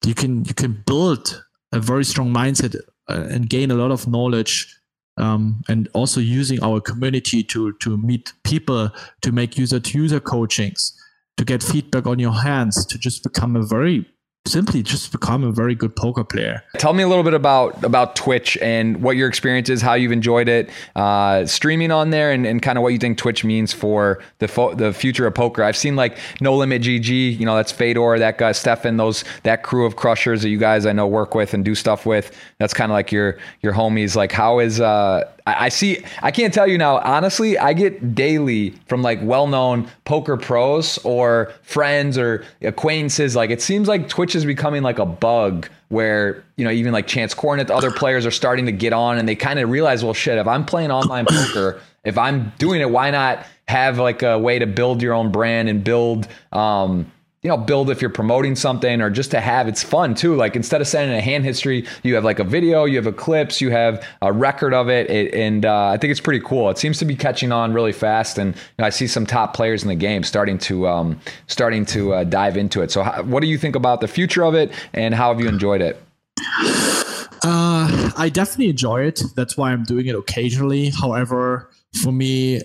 you can you can build a very strong mindset uh, and gain a lot of knowledge. Um, and also using our community to to meet people, to make user to user coachings, to get feedback on your hands, to just become a very simply just become a very good poker player. Tell me a little bit about about Twitch and what your experience is, how you've enjoyed it, uh, streaming on there, and, and kind of what you think Twitch means for the fo- the future of poker. I've seen like No Limit GG, you know, that's Fedor, that guy Stefan, those that crew of crushers that you guys I know work with and do stuff with. That's kind of like your your homies. Like, how is uh, I, see. I can't tell you now. Honestly, I get daily from like well-known poker pros or friends or acquaintances. Like, it seems like Twitch is becoming like a bug where you know even like Chance Kornuth, other players are starting to get on and they kind of realize, well, shit, if I'm playing online poker, if I'm doing it, why not have like a way to build your own brand and build um, you know, build if you're promoting something or just to have it's fun too. Like instead of sending a hand history, you have like a video, you have a clips, you have a record of it, it and uh, I think it's pretty cool. It seems to be catching on really fast, and you know, I see some top players in the game starting to um, starting to uh, dive into it. So, how, what do you think about the future of it, and how have you enjoyed it? Uh, I definitely enjoy it. That's why I'm doing it occasionally. However, for me,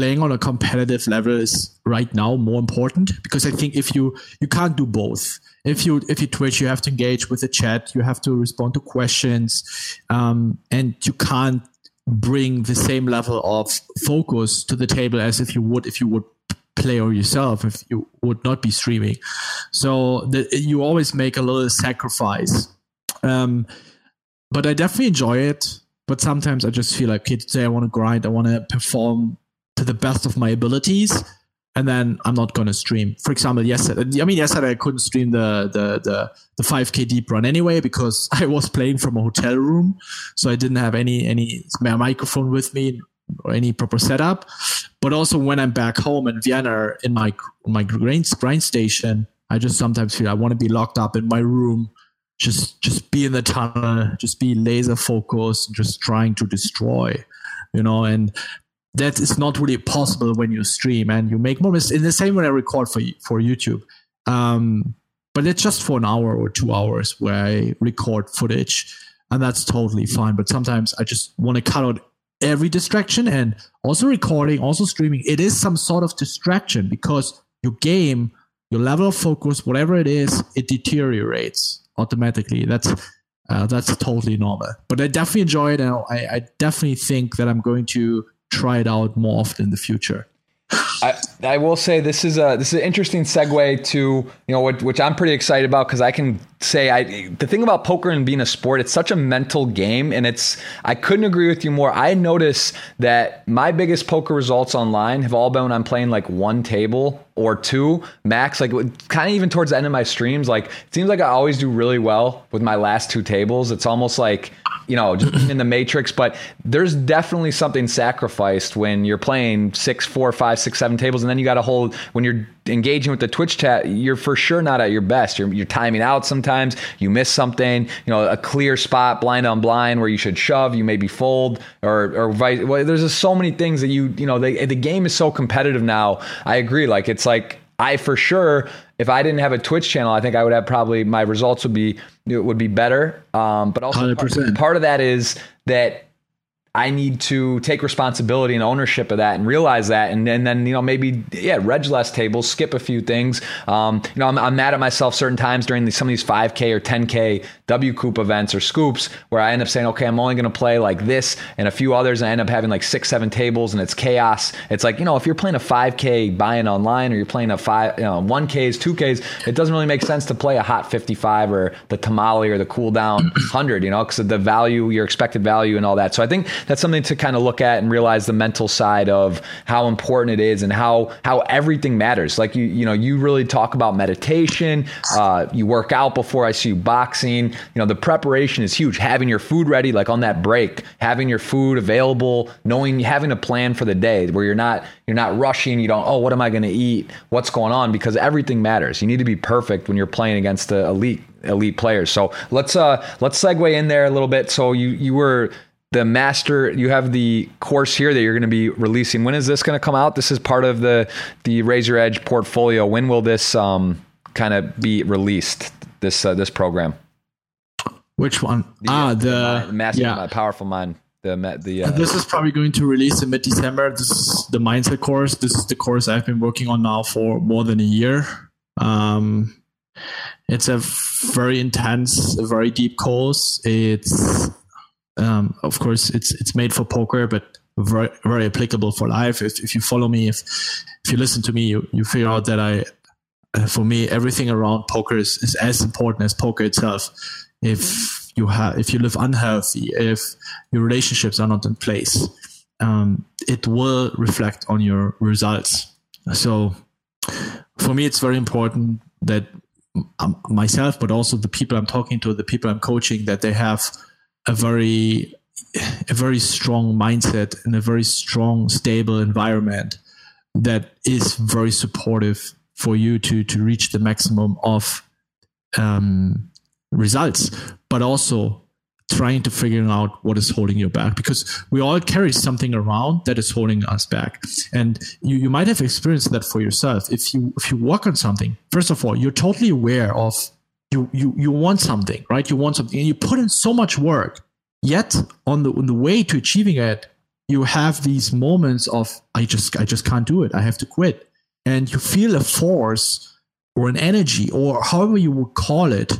playing on a competitive level is right now more important because I think if you you can't do both. If you if you Twitch, you have to engage with the chat, you have to respond to questions, um, and you can't bring the same level of focus to the table as if you would if you would play or yourself if you would not be streaming. So the, you always make a little sacrifice. Um, but I definitely enjoy it. But sometimes I just feel like, okay, today I want to grind. I want to perform to the best of my abilities and then I'm not going to stream. For example, yesterday, I mean, yesterday I couldn't stream the, the the the 5k deep run anyway because I was playing from a hotel room, so I didn't have any any microphone with me or any proper setup. But also when I'm back home in Vienna in my my grind, grind station, I just sometimes feel I want to be locked up in my room, just just be in the tunnel, just be laser focused, just trying to destroy, you know. And that is not really possible when you stream and you make more mistakes in the same way I record for for YouTube. Um, but it's just for an hour or two hours where I record footage, and that's totally fine. But sometimes I just want to cut out every distraction and also recording, also streaming. It is some sort of distraction because your game, your level of focus, whatever it is, it deteriorates automatically. That's uh, that's totally normal. But I definitely enjoy it, and I, I definitely think that I'm going to try it out more often in the future. I, I will say this is a this is an interesting segue to you know what, which I'm pretty excited about because I can say I the thing about poker and being a sport it's such a mental game and it's I couldn't agree with you more. I notice that my biggest poker results online have all been when I'm playing like one table or two max like kind of even towards the end of my streams like it seems like I always do really well with my last two tables. It's almost like you know, just in the matrix. But there's definitely something sacrificed when you're playing six, four, five, six, seven tables, and then you got to hold when you're engaging with the Twitch chat. You're for sure not at your best. You're, you're timing out sometimes. You miss something. You know, a clear spot, blind on blind, where you should shove. You maybe fold or or vice. Well, there's just so many things that you you know. the the game is so competitive now. I agree. Like it's like I for sure, if I didn't have a Twitch channel, I think I would have probably my results would be would be better. Um, but also part, part, of that is that I need to take responsibility and ownership of that and realize that. And, and then, you know, maybe, yeah, reg less tables, skip a few things. Um, you know, I'm, I'm, mad at myself certain times during the, some of these 5K or 10K WCOOP events or SCOOPs where I end up saying, okay, I'm only going to play like this and a few others. And I end up having like six, seven tables and it's chaos. It's like, you know, if you're playing a 5K buy-in online or you're playing a five, you know, 1Ks, 2Ks, it doesn't really make sense to play a hot 55 or the tamale or the cool down 100, you know, because of the value, your expected value and all that. So I think that's something to kind of look at and realize the mental side of how important it is and how how everything matters. Like you you know you really talk about meditation. Uh, you work out before I see you boxing. You know the preparation is huge. Having your food ready, like on that break, having your food available, knowing having a plan for the day where you're not you're not rushing. You don't oh what am I going to eat? What's going on? Because everything matters. You need to be perfect when you're playing against the elite elite players. So let's uh let's segue in there a little bit. So you you were the master you have the course here that you're going to be releasing when is this going to come out this is part of the the Raise Your Edge portfolio when will this um, kind of be released this uh, this program which one the, ah the, the master yeah. powerful mind the the uh, this is probably going to release in mid December. This is the mindset course. This is the course I've been working on now for more than a year. Um, it's a very intense, a very deep course. It's um, of course, it's it's made for poker, but very very applicable for life. If if you follow me, if if you listen to me, you you figure out that I, uh, for me, everything around poker is, is as important as poker itself. If you have if you live unhealthy, if your relationships are not in place, um, it will reflect on your results. So, for me, it's very important that um, myself, but also the people I'm talking to, the people I'm coaching, that they have a very a very strong mindset and a very strong stable environment that is very supportive for you to to reach the maximum of um, results but also trying to figure out what is holding you back because we all carry something around that is holding us back. And you, you might have experienced that for yourself. If you if you work on something first of all you're totally aware of you you you want something, right? You want something, and you put in so much work. Yet on the on the way to achieving it, you have these moments of I just I just can't do it. I have to quit, and you feel a force or an energy or however you would call it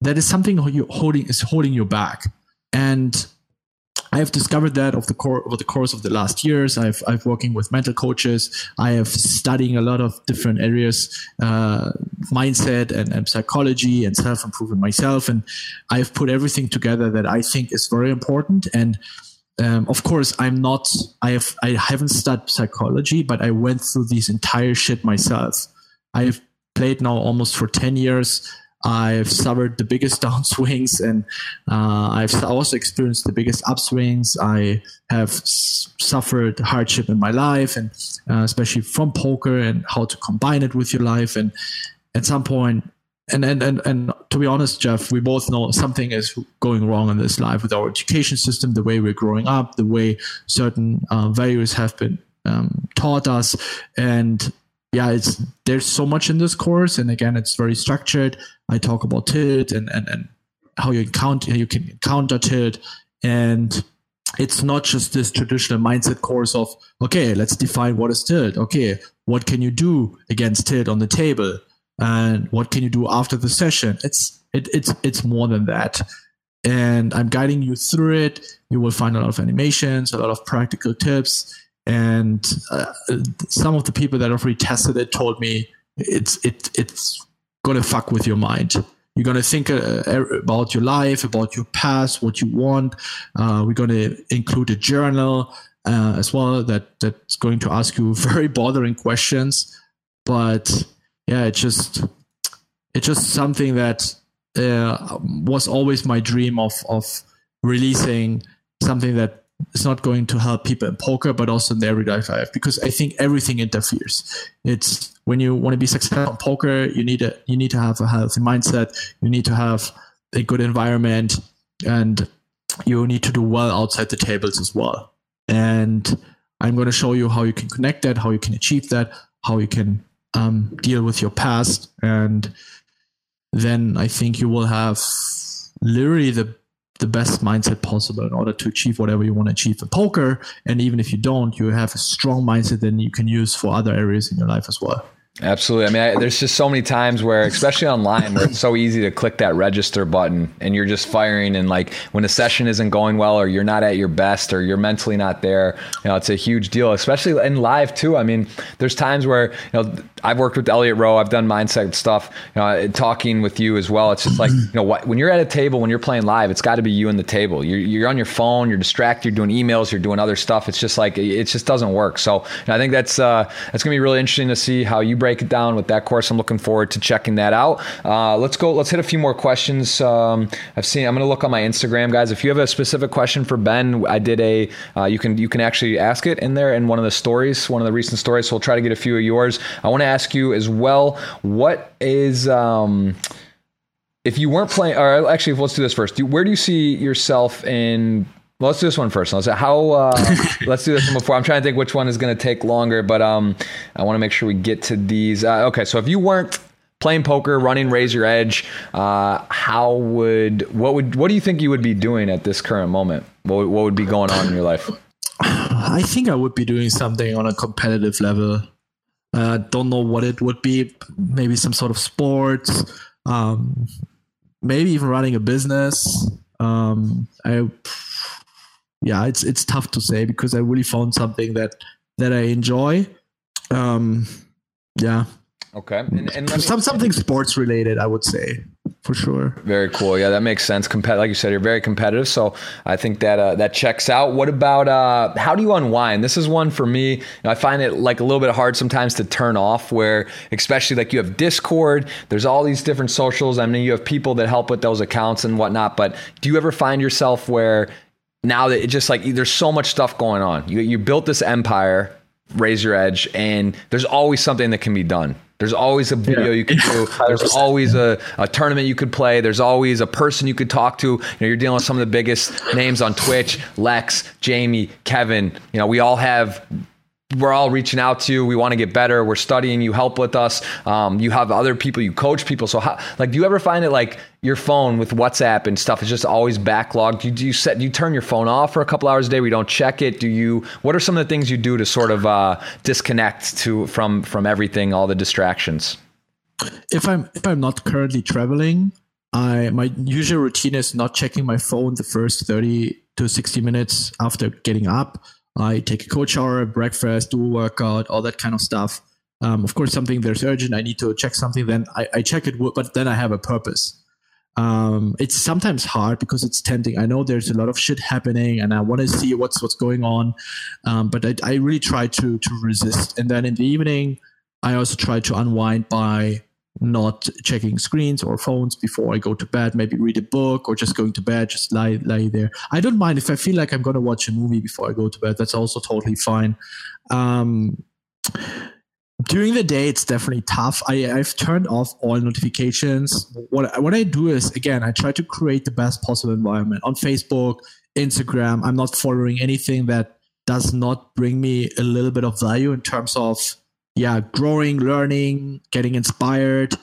that is something you holding is holding you back. And I have discovered that of the core over the course of the last years. I've I've working with mental coaches. I have studying a lot of different areas, uh, mindset and, and psychology and self improvement myself, and I've put everything together that I think is very important. And um, of course, I'm not. I have. I haven't studied psychology, but I went through this entire shit myself. I've played now almost for ten years. I've suffered the biggest downswings and uh, I've also experienced the biggest upswings. I have s- suffered hardship in my life and uh, especially from poker and how to combine it with your life. And at some point, and, and, and, and to be honest, Jeff, we both know something is going wrong in this life with our education system, the way we're growing up, the way certain uh, values have been um, taught us. And yeah, it's there's so much in this course, and again, it's very structured. I talk about tilt and and, and how you encounter you can counter tilt, and it's not just this traditional mindset course of okay, let's define what is tilt. Okay, what can you do against tilt on the table, and what can you do after the session? It's it, it's it's more than that, and I'm guiding you through it. You will find a lot of animations, a lot of practical tips and uh, some of the people that have retested it told me it's it it's gonna fuck with your mind. You're gonna think uh, about your life, about your past, what you want. Uh, we're gonna include a journal uh, as well that that's going to ask you very bothering questions. But yeah, it's just it's just something that uh, was always my dream of of releasing something that it's not going to help people in poker, but also in their everyday life because I think everything interferes. It's when you want to be successful in poker, you need a you need to have a healthy mindset. You need to have a good environment, and you need to do well outside the tables as well. And I'm going to show you how you can connect that, how you can achieve that, how you can um, deal with your past, and then I think you will have literally the the best mindset possible in order to achieve whatever you want to achieve in poker. And even if you don't, you have a strong mindset that you can use for other areas in your life as well. Absolutely. I mean, I, there's just so many times where, especially online, where it's so easy to click that register button and you're just firing. And like when a session isn't going well, or you're not at your best, or you're mentally not there, you know, it's a huge deal, especially in live too. I mean, there's times where, you know, I've worked with Elliot Roe, I've done mindset stuff, you know, talking with you as well. It's just like, you know, when you're at a table, when you're playing live, it's got to be you and the table. You're, you're on your phone, you're distracted, you're doing emails, you're doing other stuff. It's just like, it just doesn't work. So you know, I think that's, uh, that's going to be really interesting to see how you break it down with that course. I'm looking forward to checking that out. Uh, let's go. Let's hit a few more questions. Um, I've seen. I'm going to look on my Instagram, guys. If you have a specific question for Ben, I did a. Uh, you can you can actually ask it in there in one of the stories, one of the recent stories. So we'll try to get a few of yours. I want to ask you as well. What is um, if you weren't playing, or actually, let's do this first. Where do you see yourself in well, let's do this one first. Let's how. Uh, let's do this one before. I'm trying to think which one is going to take longer, but um, I want to make sure we get to these. Uh, okay, so if you weren't playing poker, running Raise Your Edge, uh, how would what would what do you think you would be doing at this current moment? What what would be going on in your life? I think I would be doing something on a competitive level. I uh, don't know what it would be. Maybe some sort of sports. Um, maybe even running a business. Um, I yeah, it's it's tough to say because I really found something that that I enjoy. Um, yeah. Okay. And, and me, some something sports related, I would say for sure. Very cool. Yeah, that makes sense. Compet- like you said, you're very competitive, so I think that uh, that checks out. What about uh, how do you unwind? This is one for me. You know, I find it like a little bit hard sometimes to turn off. Where especially like you have Discord, there's all these different socials. I mean, you have people that help with those accounts and whatnot. But do you ever find yourself where now that it's just like there's so much stuff going on. You you built this empire, raise your edge, and there's always something that can be done. There's always a video yeah. you can do. There's always a, a tournament you could play. There's always a person you could talk to. You know, you're dealing with some of the biggest names on Twitch, Lex, Jamie, Kevin. You know, we all have we're all reaching out to you. We want to get better. We're studying. You help with us. Um, you have other people. You coach people. So, how, like, do you ever find it like your phone with WhatsApp and stuff is just always backlogged? Do you, do you set? Do you turn your phone off for a couple hours a day? We don't check it. Do you? What are some of the things you do to sort of uh, disconnect to from from everything, all the distractions? If I'm if I'm not currently traveling, I my usual routine is not checking my phone the first 30 to 60 minutes after getting up. I take a cold shower, breakfast, do a workout, all that kind of stuff. Um, of course, something there's urgent, I need to check something, then I, I check it, but then I have a purpose. Um, it's sometimes hard because it's tempting. I know there's a lot of shit happening, and I want to see what's what's going on, um, but I, I really try to to resist. And then in the evening, I also try to unwind by not checking screens or phones before I go to bed. Maybe read a book or just going to bed, just lie lie there. I don't mind if I feel like I'm gonna watch a movie before I go to bed. That's also totally fine. Um, during the day it's definitely tough I, i've turned off all notifications what, what i do is again i try to create the best possible environment on facebook instagram i'm not following anything that does not bring me a little bit of value in terms of yeah growing learning getting inspired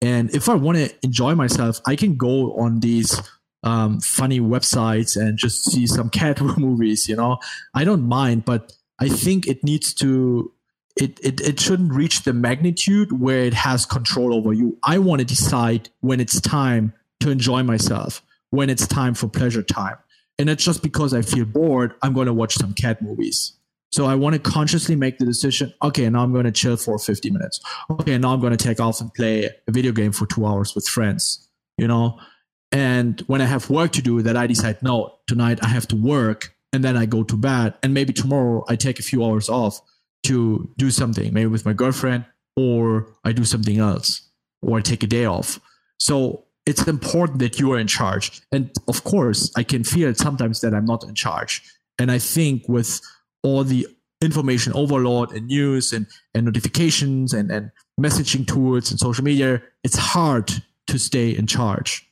and if i want to enjoy myself i can go on these um, funny websites and just see some cat movies you know i don't mind but i think it needs to it, it, it shouldn't reach the magnitude where it has control over you. I want to decide when it's time to enjoy myself, when it's time for pleasure time. And it's just because I feel bored, I'm going to watch some cat movies. So I want to consciously make the decision, okay, now I'm going to chill for 50 minutes. Okay, now I'm going to take off and play a video game for two hours with friends, you know? And when I have work to do, that I decide, no, tonight I have to work and then I go to bed. And maybe tomorrow I take a few hours off to do something, maybe with my girlfriend, or I do something else, or I take a day off. So it's important that you are in charge. And of course, I can feel sometimes that I'm not in charge. And I think with all the information overload and news and, and notifications and, and messaging tools and social media, it's hard to stay in charge.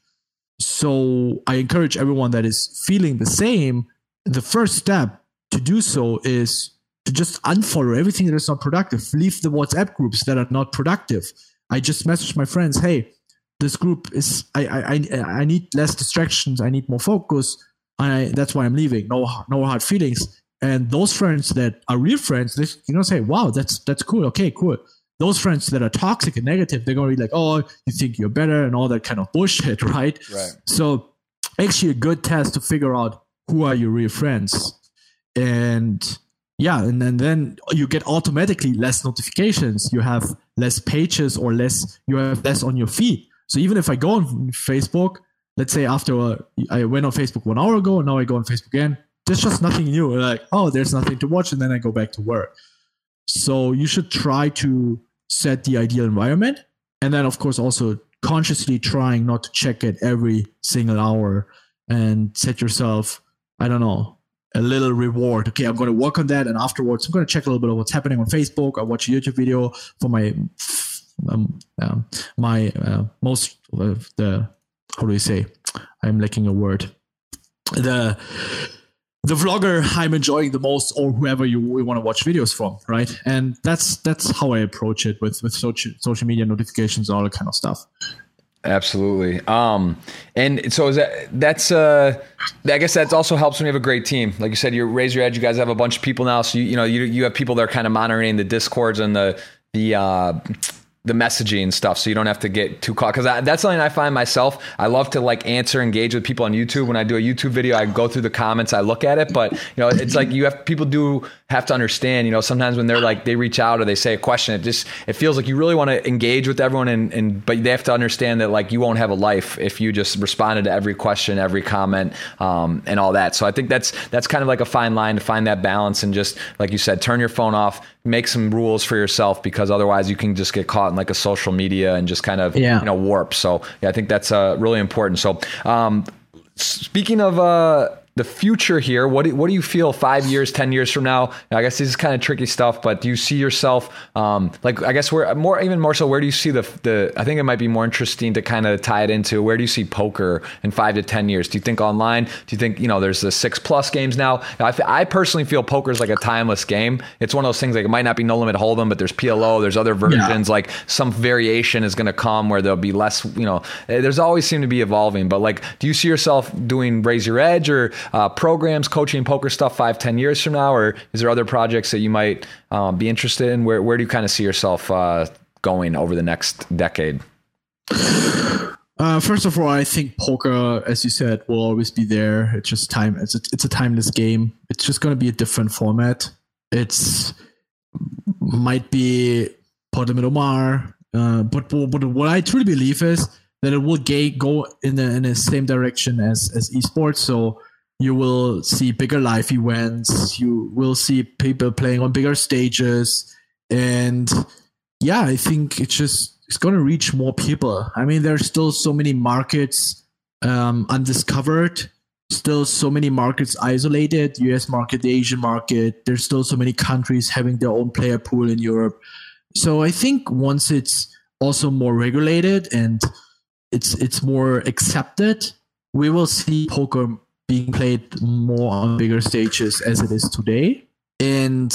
So I encourage everyone that is feeling the same. The first step to do so is to just unfollow everything that is not productive. Leave the WhatsApp groups that are not productive. I just message my friends, hey, this group is I I I need less distractions. I need more focus. I that's why I'm leaving. No no hard feelings. And those friends that are real friends, they you know say, wow, that's that's cool. Okay, cool. Those friends that are toxic and negative, they're gonna be like, oh, you think you're better and all that kind of bullshit, right? Right. So actually a good test to figure out who are your real friends. And yeah and, and then you get automatically less notifications you have less pages or less you have less on your feed so even if i go on facebook let's say after a, uh, I went on facebook one hour ago and now i go on facebook again there's just nothing new like oh there's nothing to watch and then i go back to work so you should try to set the ideal environment and then of course also consciously trying not to check it every single hour and set yourself i don't know a little reward. Okay, I'm going to work on that, and afterwards, I'm going to check a little bit of what's happening on Facebook. I watch a YouTube video for my um, um, my uh, most uh, the how do you say? I'm lacking a word. The the vlogger I'm enjoying the most, or whoever you, you want to watch videos from, right? And that's that's how I approach it with with social social media notifications all that kind of stuff. Absolutely. Um, and so is that that's uh, I guess that also helps when you have a great team. Like you said, you raise your edge. You guys have a bunch of people now, so you you know you you have people that are kind of monitoring the discords and the the uh, the messaging and stuff so you don't have to get too caught because that's something i find myself i love to like answer engage with people on youtube. When i do a youtube video i go through the comments i look at it but you know it's like you have people do have to understand you know sometimes when they're like they reach out or they say a question it just it feels like you really want to engage with everyone and, and but they have to understand that like you won't have a life if you just responded to every question every comment um, and all that. So i think that's that's kind of like a fine line to find that balance and just like you said turn your phone off make some rules for yourself because otherwise you can just get caught in like a social media and just kind of yeah. you know warp. So yeah, I think that's uh, really important. So um, speaking of uh, the future here, what do, what do you feel five years, 10 years from now? I guess this is kind of tricky stuff, but do you see yourself, um, like, I guess where more, even more so, where do you see the, the, I think it might be more interesting to kind of tie it into where do you see poker in five to 10 years? Do you think online? Do you think, you know, there's the six plus games now? I, I personally feel poker is like a timeless game. It's one of those things like it might not be no limit hold'em, but there's PLO, there's other versions, yeah. like some variation is going to come where there'll be less, you know, eh, there's always seem to be evolving, but like, do you see yourself doing raise your edge or uh, programs, coaching poker stuff five, ten years from now, or is there other projects that you might um, be interested in? Where where do you kind of see yourself uh, going over the next decade? Uh, first of all, I think poker, as you said, will always be there. It's just time. It's a, it's a timeless game. It's just going to be a different format. It's might be Podem Omar, uh, but but what I truly believe is that it will go in the in the same direction as as esports. So you will see bigger live events. You will see people playing on bigger stages, and yeah, I think it's just it's going to reach more people. I mean, there's still so many markets um, undiscovered. Still, so many markets isolated. U.S. market, the Asian market. There's still so many countries having their own player pool in Europe. So I think once it's also more regulated and it's it's more accepted, we will see poker being played more on bigger stages as it is today. And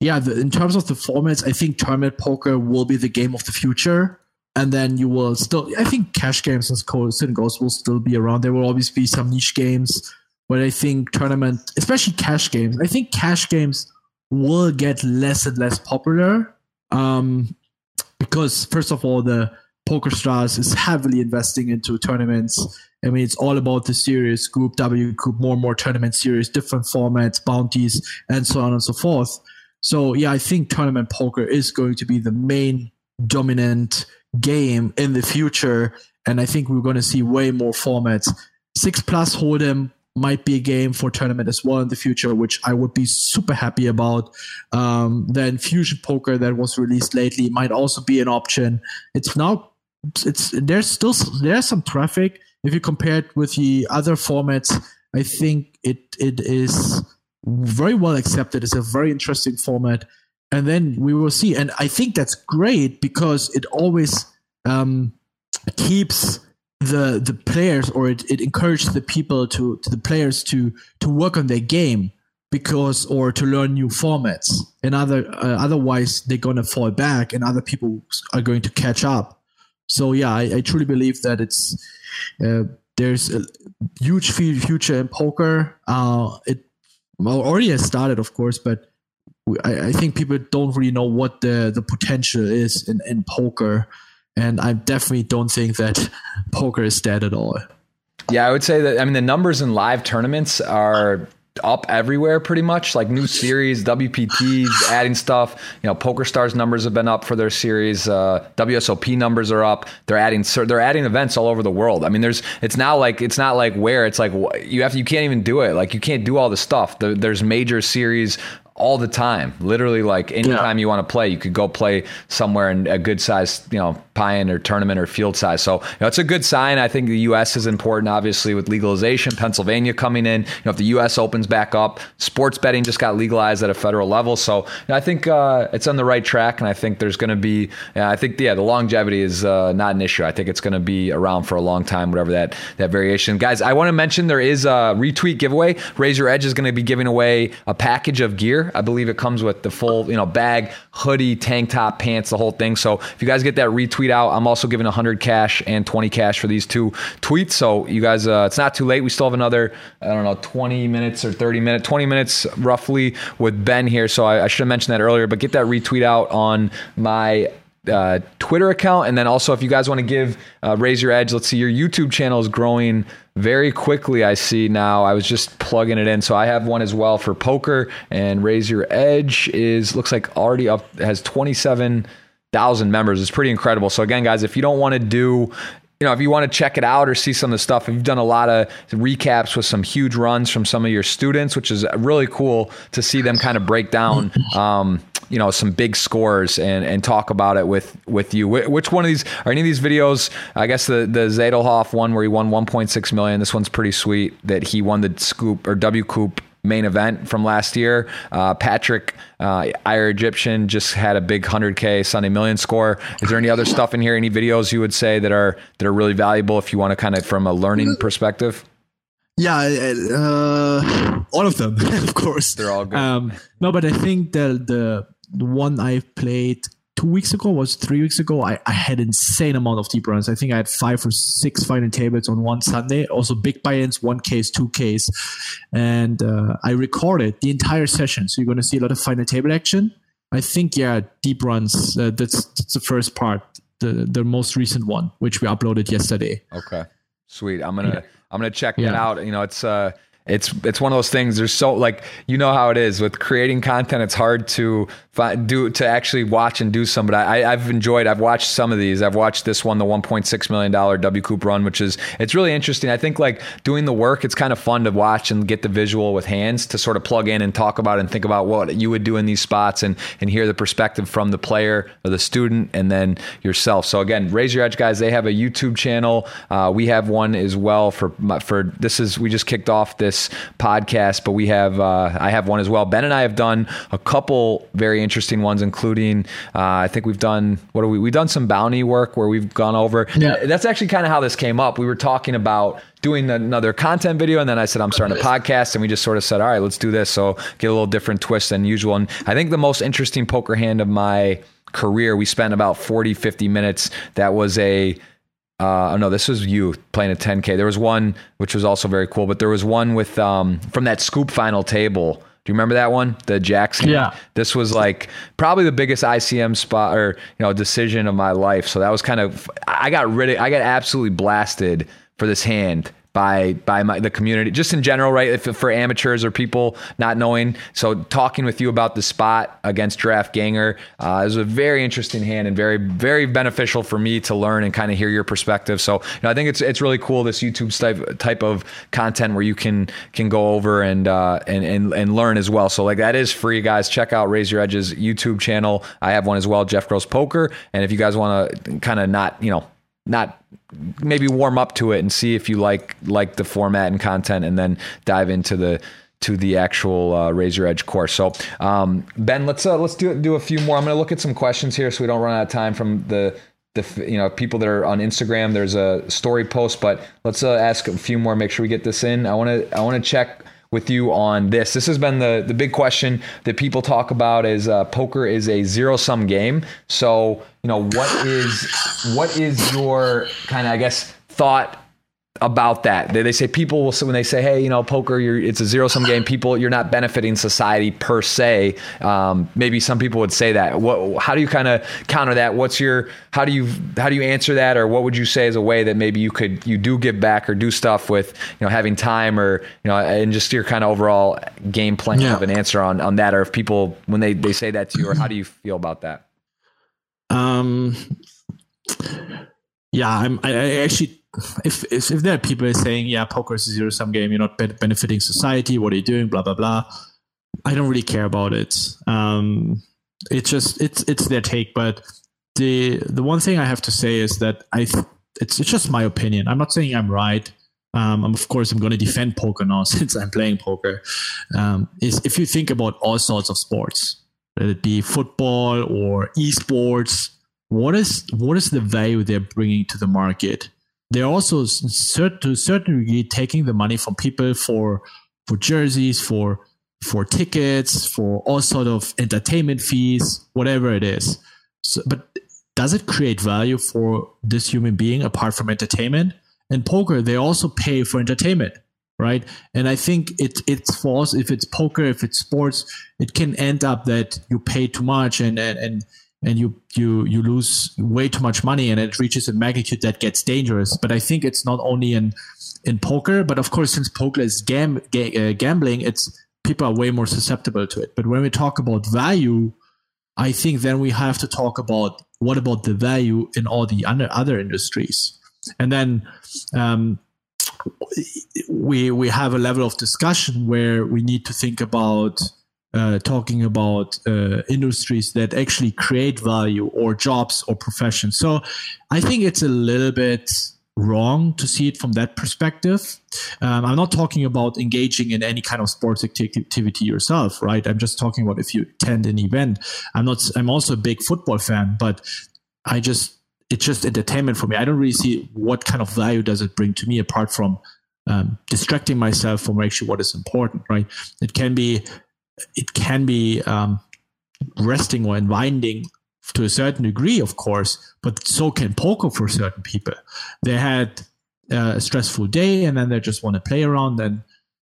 yeah, the, in terms of the formats, I think tournament poker will be the game of the future. And then you will still, I think cash games as Coast and Ghost will still be around. There will always be some niche games, but I think tournament, especially cash games, I think cash games will get less and less popular. Um, because first of all, the PokerStars is heavily investing into tournaments. I mean, it's all about the series, SCOOP, WCOOP, more and more tournament series, different formats, bounties, and so on and so forth. So yeah, I think tournament poker is going to be the main dominant game in the future, and I think we're going to see way more formats. Six plus hold'em might be a game for tournament as well in the future, which I would be super happy about. Um, then fusion poker that was released lately might also be an option. It's now it's there's still there's some traffic if you compare it with the other formats. I think it it is very well accepted. It's a very interesting format. And then we will see. And I think that's great because it always um, keeps the the players or it, it encourages the people to, to the players to to work on their game because or to learn new formats and other uh, otherwise they're going to fall back and other people are going to catch up so yeah i, I truly believe that it's uh, there's a huge future in poker uh, it well, already has started, of course, but I, I, think people don't really know what the, the potential is in, in poker. And I definitely don't think that poker is dead at all. Yeah, I would say that. I mean, the numbers in live tournaments are up everywhere pretty much like new series wpts adding stuff. You know pokerstars numbers have been up for their series uh, wsop numbers are up. They're adding they're adding events all over the world. I mean there's it's now like it's not like where it's like you have to, you can't even do it. Like you can't do all the stuff. There's major series all the time. Literally, like anytime yeah. you want to play, you could go play somewhere in a good size, you know, or tournament or field size. So you know, it's a good sign. I think the U.S. is important, obviously, with legalization. Pennsylvania coming in. You know, if the U.S. opens back up, sports betting just got legalized at a federal level. So you know, I think uh, it's on the right track, and I think there's going to be. I think yeah, the longevity is uh, not an issue. I think it's going to be around for a long time, whatever that that variation. Guys, I want to mention there is a retweet giveaway. Raise Your Edge is going to be giving away a package of gear I believe it comes with the full, you know, bag, hoodie, tank top, pants, the whole thing. So if you guys get that retweet out, I'm also giving 100 cash and 20 cash for these two tweets. So you guys, uh, it's not too late. We still have another, I don't know, 20 minutes or 30 minutes, 20 minutes roughly with Ben here. So I, I should have mentioned that earlier, but get that retweet out on my uh, Twitter account. And then also, if you guys want to give uh, Raise Your Edge, let's see, your YouTube channel is growing very quickly. I see now. I was just plugging it in. So I have one as well for poker. And Raise Your Edge is, looks like already up, has 27,000 members. It's pretty incredible. So again, guys, if you don't want to do you know, if you want to check it out or see some of the stuff, you've done a lot of recaps with some huge runs from some of your students, which is really cool to see them kind of break down, um, you know, some big scores and, and talk about it with, with you. Which one of these are any of these videos? I guess the, the Zadelhoff one where he won 1.6 million. This one's pretty sweet that he won the SCOOP or WCOOP main event from last year. Uh, Patrick uh, Ire Egyptian just had a big 100k Sunday Million score. Is there any other stuff in here? Any videos you would say that are that are really valuable if you want to kind of from a learning perspective? Yeah, uh, all of them, of course. They're all good. Um, no, but I think the the the one I played two weeks ago was three weeks ago I, I had insane amount of deep runs i think i had five or six final tables on one sunday also big buy-ins one case two case and uh, i recorded the entire session so you're going to see a lot of final table action i think yeah deep runs uh, that's, that's the first part the the most recent one, which we uploaded yesterday. Okay, sweet. I'm gonna yeah. I'm gonna check yeah. that out. You know, it's uh it's it's one of those things. There's so like you know how it is with creating content. It's hard to find, do to actually watch and do some. But I, I've enjoyed. I've watched some of these. I've watched this one, the 1.6 million dollar WCOOP run, which is it's really interesting. I think like doing the work. It's kind of fun to watch and get the visual with hands to sort of plug in and talk about and think about what you would do in these spots and and hear the perspective from the player or the student and then yourself. So again, raise your edge, guys. They have a YouTube channel. Uh, we have one as well for for this is we just kicked off this this podcast, but we have uh, I have one as well. Ben and I have done a couple very interesting ones, including uh, I think we've done what are we? We've done some bounty work where we've gone over. Yeah. That's actually kind of how this came up. We were talking about doing another content video and then I said I'm starting a podcast and we just sort of said all right let's do this so get a little different twist than usual and I think the most interesting poker hand of my career we spent about 40 50 minutes that was a uh, oh no, this was you playing a 10K. There was one which was also very cool, but there was one with um, from that SCOOP final table. Do you remember that one? The Jackson. Yeah. This was like probably the biggest ICM spot or you know decision of my life. So that was kind of I got rid of I got absolutely blasted for this hand by by my, the community, just in general, right? If, for amateurs or people not knowing. So talking with you about the spot against Draft Ganger uh, is a very interesting hand and very very beneficial for me to learn and kind of hear your perspective. So you know, I think it's it's really cool this YouTube type type of content where you can can go over and uh, and and and learn as well. So like that is free, guys. Check out Raise Your Edges YouTube channel. I have one as well, Jeff Gross Poker. And if you guys want to kind of not you know not maybe warm up to it and see if you like like the format and content, and then dive into the to the actual uh, your edge course. So um, Ben, let's uh, let's do do a few more. I'm going to look at some questions here so we don't run out of time from the the you know people that are on Instagram. There's a story post, but let's uh, ask a few more. Make sure we get this in. I want to I want to check with you on this. This has been the the big question that people talk about is uh, poker is a zero sum game. So you know what is what is your kind of I guess thought about that. They, they say people will when they say, "Hey, you know, poker, it's a zero sum game." People, you're not benefiting society per se. Um, maybe some people would say that. What? How do you kind of counter that? What's your? How do you how do you answer that? Or what would you say as a way that maybe you could you do give back or do stuff with you know having time or you know and just your kind of overall game plan yeah. of an answer on on that. Or if people when they they say that to you, or how do you feel about that? Um. Yeah, I'm. I, I actually if, if, if there are people saying, yeah, poker is a zero sum game, you're not benefiting society, what are you doing, blah blah blah. I don't really care about it. Um, it's just it's it's their take, but the the one thing I have to say is that I it's it's just my opinion. I'm not saying I'm right. Um, of course, I'm going to defend poker now since I'm playing poker. Um, is if you think about all sorts of sports, whether it be football or esports, what is what is the value they're bringing to the market? They're also to a certain degree taking the money from people for for jerseys, for for tickets, for all sort of entertainment fees, whatever it is. So, but does it create value for this human being apart from entertainment? In poker, they also pay for entertainment, right? And I think it it's false if it's poker, if it's sports, it can end up that you pay too much and and, and and you you you lose way too much money and it reaches a magnitude that gets dangerous. But i think it's not only in in poker but of course since poker is gam, ga- uh, gambling it's people are way more susceptible to it. But when we talk about value i think then we have to talk about what about the value in all the other other industries. And then um, we we have a level of discussion where we need to think about uh, talking about uh, industries that actually create value or jobs or professions. So I think it's a little bit wrong to see it from that perspective. Um, I'm not talking about engaging in any kind of sports activity yourself, right? I'm just talking about if you attend an event. I'm not. I'm also a big football fan, but I just it's just entertainment for me. I don't really see what kind of value does it bring to me apart from um, distracting myself from actually what is important, right? It can be it can be um, resting or unwinding to a certain degree, of course, but so can poker for certain people. They had uh, a stressful day and then they just want to play around and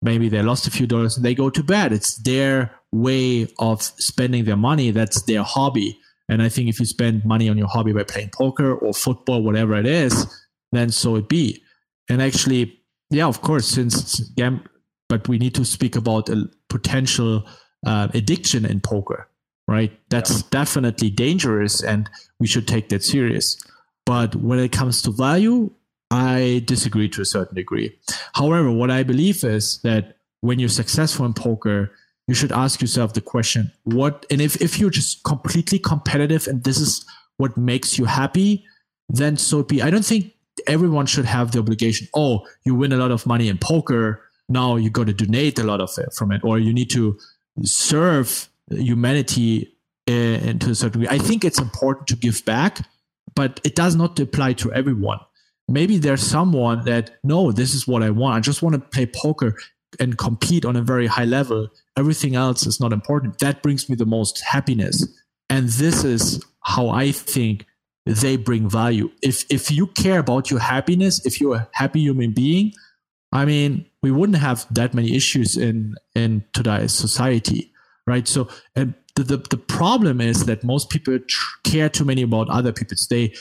maybe they lost a few dollars and they go to bed. It's their way of spending their money. That's their hobby. And I think if you spend money on your hobby by playing poker or football, whatever it is, then so it be. And actually, yeah, of course, since gam- but we need to speak about a potential uh, addiction in poker, right? That's yeah. definitely dangerous, and we should take that serious. But when it comes to value, I disagree to a certain degree. However, what I believe is that when you're successful in poker, you should ask yourself the question what and if, if you're just completely competitive and this is what makes you happy then so be i don't think everyone should have the obligation oh you win a lot of money in poker now you got to donate a lot of it from it or you need to serve humanity uh, to a certain degree. I think it's important to give back but it does not apply to everyone. Maybe there's someone that no this is what i want. I just want to play poker and compete on a very high level. Everything else is not important. That brings me the most happiness. And this is how i think they bring value. If if you care about your happiness if you're a happy human being i mean we wouldn't have that many issues in in today's society right? So and the, the, the problem is that most people tr- care too many about other people's they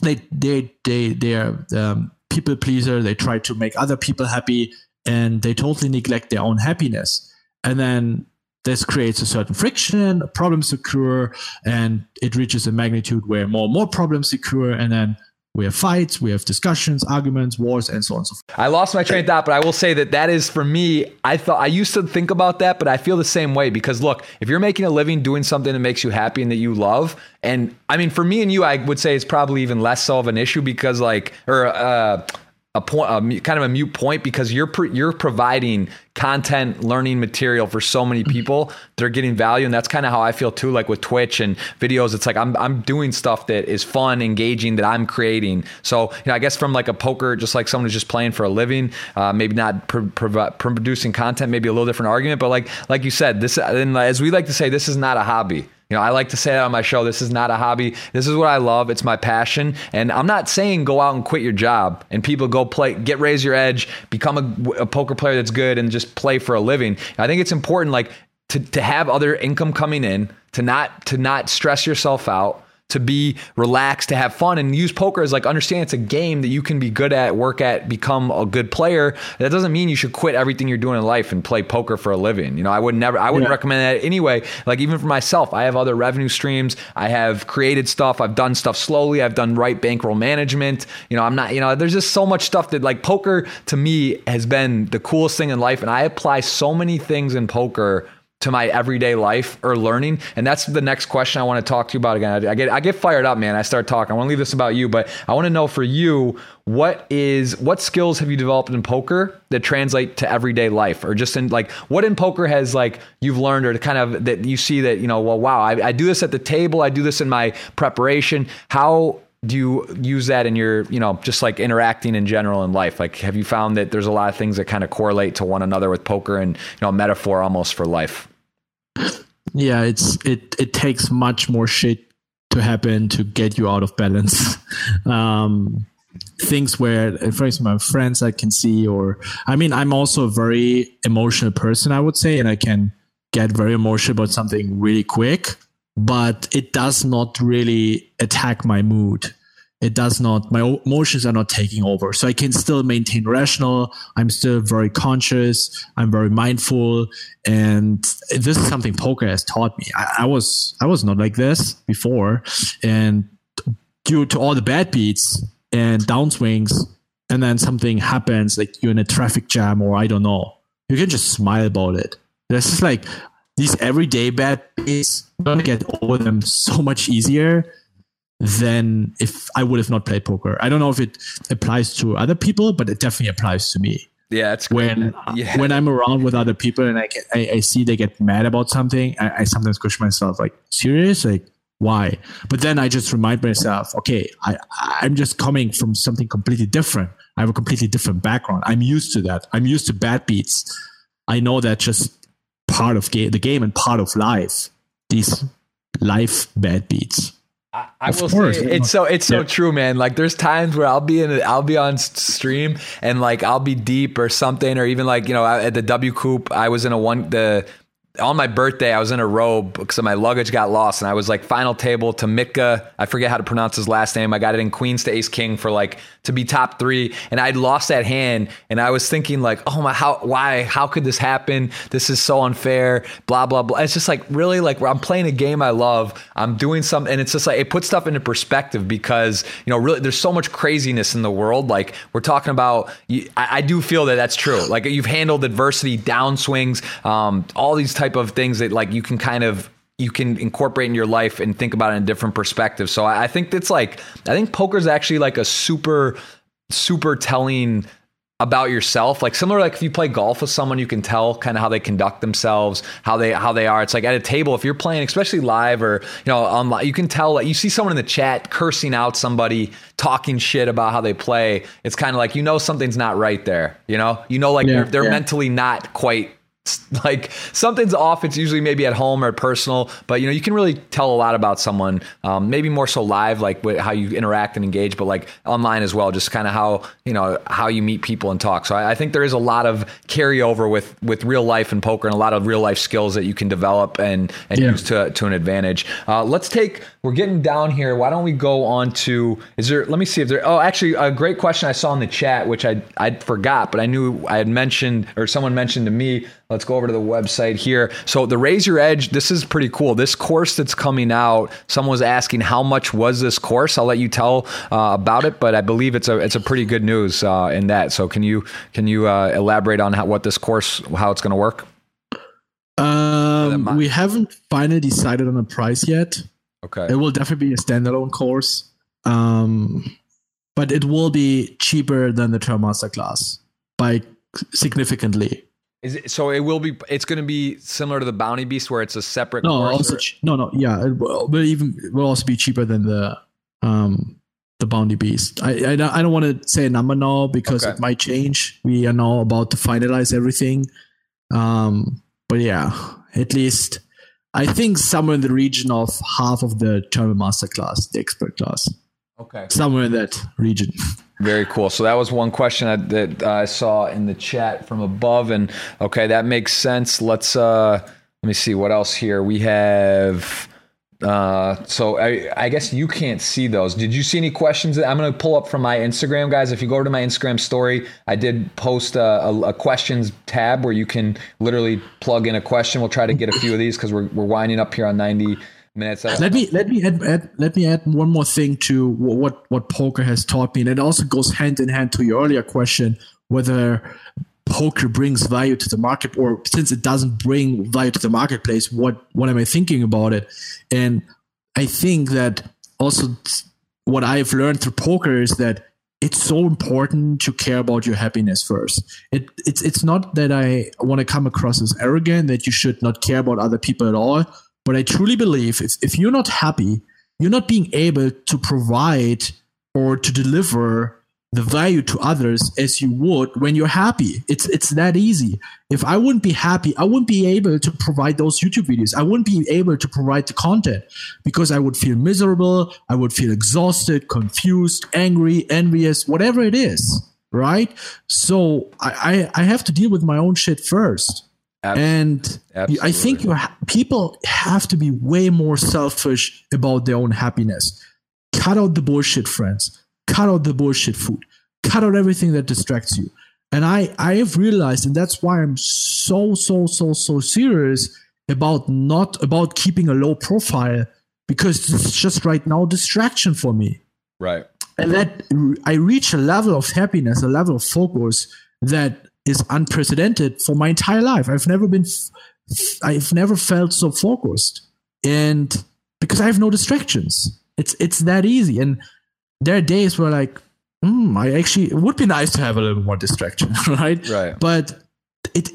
they they they they're um, people pleaser. They try to make other people happy and they totally neglect their own happiness. And then this creates a certain friction, problems occur, and it reaches a magnitude where more and more problems occur, and then we have fights, we have discussions, arguments, wars, and so on and so forth. I lost my train of thought, but I will say that that is for me. I thought I used to think about that, but I feel the same way because look, if you're making a living doing something that makes you happy and that you love, and I mean, for me and you, I would say it's probably even less so of an issue because like, or uh, a point, a, kind of a mute point because you're you're providing content, learning material for so many mm-hmm. people. They're getting value, and that's kind of how I feel too. Like with Twitch and videos, it's like I'm I'm doing stuff that is fun, engaging, that I'm creating. So you know, I guess from like a poker, just like someone who's just playing for a living, uh, maybe not pr- pr- producing content, maybe a little different argument. But like like you said, this and as we like to say, this is not a hobby. You know, I like to say that on my show. This is not a hobby. This is what I love. It's my passion. And I'm not saying go out and quit your job and people go play, get raise your edge, become a, a poker player that's good and just play for a living. I think it's important, like, to, to have other income coming in, to not to not stress yourself out to be relaxed, to have fun, and use poker as like understand it's a game that you can be good at, work at, become a good player. That doesn't mean you should quit everything you're doing in life and play poker for a living. You know, I would never, I wouldn't yeah. recommend that anyway. Like even for myself, I have other revenue streams. I have created stuff. I've done stuff slowly. I've done right bankroll management. You know, I'm not, you know, there's just so much stuff that like poker to me has been the coolest thing in life, and I apply so many things in poker to my everyday life or learning? And that's the next question I want to talk to you about again. I get I get fired up, man. I start talking. I want to leave this about you, but I want to know for you, what is what skills have you developed in poker that translate to everyday life or just in like what in poker has like you've learned or kind of that you see that, you know, well, wow, I, I do this at the table, I do this in my preparation. How do you use that in your you know just like interacting in general in life like have you found that there's a lot of things that kind of correlate to one another with poker and you know metaphor almost for life yeah, it's it it takes much more shit to happen to get you out of balance. um, things where, for instance, my friends I can see, or I mean, I'm also a very emotional person, I would say, and I can get very emotional about something really quick, but it does not really attack my mood it does not my emotions are not taking over. So i can still maintain rational. I'm still very conscious. I'm very mindful. And this is something poker has taught me. I, I, was i was not like this before. And due to all the bad beats and downswings and then something happens like you're in a traffic jam or i don't know you can just smile about it. This is like these everyday bad beats gonna get over them so much easier than if I would have not played poker. I don't know if it applies to other people, but it definitely applies to me. Yeah, it's when yeah. when I'm around with other people and I, get, I, I see they get mad about something. I, I sometimes question myself like, serious, like why? But then I just remind myself, okay, I I'm just coming from something completely different. I have a completely different background. I'm used to that. I'm used to bad beats. I know that just part of ga- the game and part of life. These life bad beats. I, I will course. say it's so it's so yeah. true, man. Like there's times where I'll be in a, I'll be on stream and like I'll be deep or something, or even like you know at the WCOOP, I was in a one the on my birthday, I was in a robe because my luggage got lost, and I was like final table to Mitka. I forget how to pronounce his last name. I got it in Queens to Ace King for like to be top three, and I'd lost that hand, and I was thinking like, oh my, how, why, how could this happen? This is so unfair. Blah blah blah. It's just like really like I'm playing a game I love. I'm doing something, and it's just like it puts stuff into perspective because you know really there's so much craziness in the world. Like we're talking about, I, I do feel that that's true. Like you've handled adversity, downswings, um, all these type of things that like you can kind of you can incorporate in your life and think about it in a different perspective. So I, I think it's like I think poker is actually like a super super telling about yourself like similar like if you play golf with someone you can tell kind of how they conduct themselves how they how they are it's like at a table if you're playing especially live or you know online you can tell like you see someone in the chat cursing out somebody talking shit about how they play it's kind of like you know something's not right there you know you know like yeah, they're, they're yeah. mentally not quite like something's off. It's usually maybe at home or personal but you know you can really tell a lot about someone um, maybe more so live like how you interact and engage but like online as well just kind of how you know how you meet people and talk. So I, I, think there is a lot of carryover with with real life and poker and a lot of real life skills that you can develop and and yeah. use to to an advantage. Uh, let's take we're getting down here. Why don't we go on to is there let me see if there oh actually a great question i saw in the chat which i i forgot but i knew i had mentioned or someone mentioned to me Let's go over to the website here. So the Raise Your Edge, this is pretty cool. This course that's coming out, someone was asking how much was this course. I'll let you tell uh, about it, but I believe it's a it's a pretty good news uh, in that. So can you can you uh, elaborate on how, what this course how it's going to work? Um, we haven't finally decided on a price yet. Okay, it will definitely be a standalone course, um, but it will be cheaper than the Tour Masterclass by significantly. Is it, so it will be. It's going to be similar to the Bounty Beast, where it's a separate. No, also no, no, yeah, it will, but even it will also be cheaper than the um the Bounty Beast. I I, I don't want to say a number now because okay. it might change. We are now about to finalize everything. Um, but yeah, at least I think somewhere in the region of half of the German master class, the expert class. Okay. Somewhere in that region. Very cool. So that was one question that I saw in the chat from above, and okay, that makes sense. Let's uh, let me see what else here we have. Uh, so I, I guess you can't see those. Did you see any questions? I'm going to pull up from my Instagram, guys. If you go over to my Instagram story, I did post a, a, a, questions tab where you can literally plug in a question. We'll try to get a few of these because we're, we're winding up here on 90 minutes. Let me let me add, add, let me add one more thing to what what poker has taught me, and it also goes hand in hand to your earlier question whether poker brings value to the market, or since it doesn't bring value to the marketplace, what what am I thinking about it? And I think that also what I've learned through poker is that it's so important to care about your happiness first. It, it's it's not that I want to come across as arrogant that you should not care about other people at all, but I truly believe if, if you're not happy, you're not being able to provide or to deliver the value to others as you would when you're happy. It's it's that easy. If I wouldn't be happy, I wouldn't be able to provide those YouTube videos. I wouldn't be able to provide the content because I would feel miserable, I would feel exhausted, confused, angry, envious, whatever it is. Right? So I, I, I have to deal with my own shit first. And Absolutely. I think ha- people have to be way more selfish about their own happiness. Cut out the bullshit, friends. Cut out the bullshit food. Cut out everything that distracts you. And I, I have realized, and that's why I'm so, so, so, so serious about not about keeping a low profile because it's just right now distraction for me. Right. And that I reach a level of happiness, a level of focus that is unprecedented for my entire life. I've never been, I've never felt so focused, and because I have no distractions, it's it's that easy. And there are days where like, mm, I actually it would be nice to have a little more distraction, right? Right. But it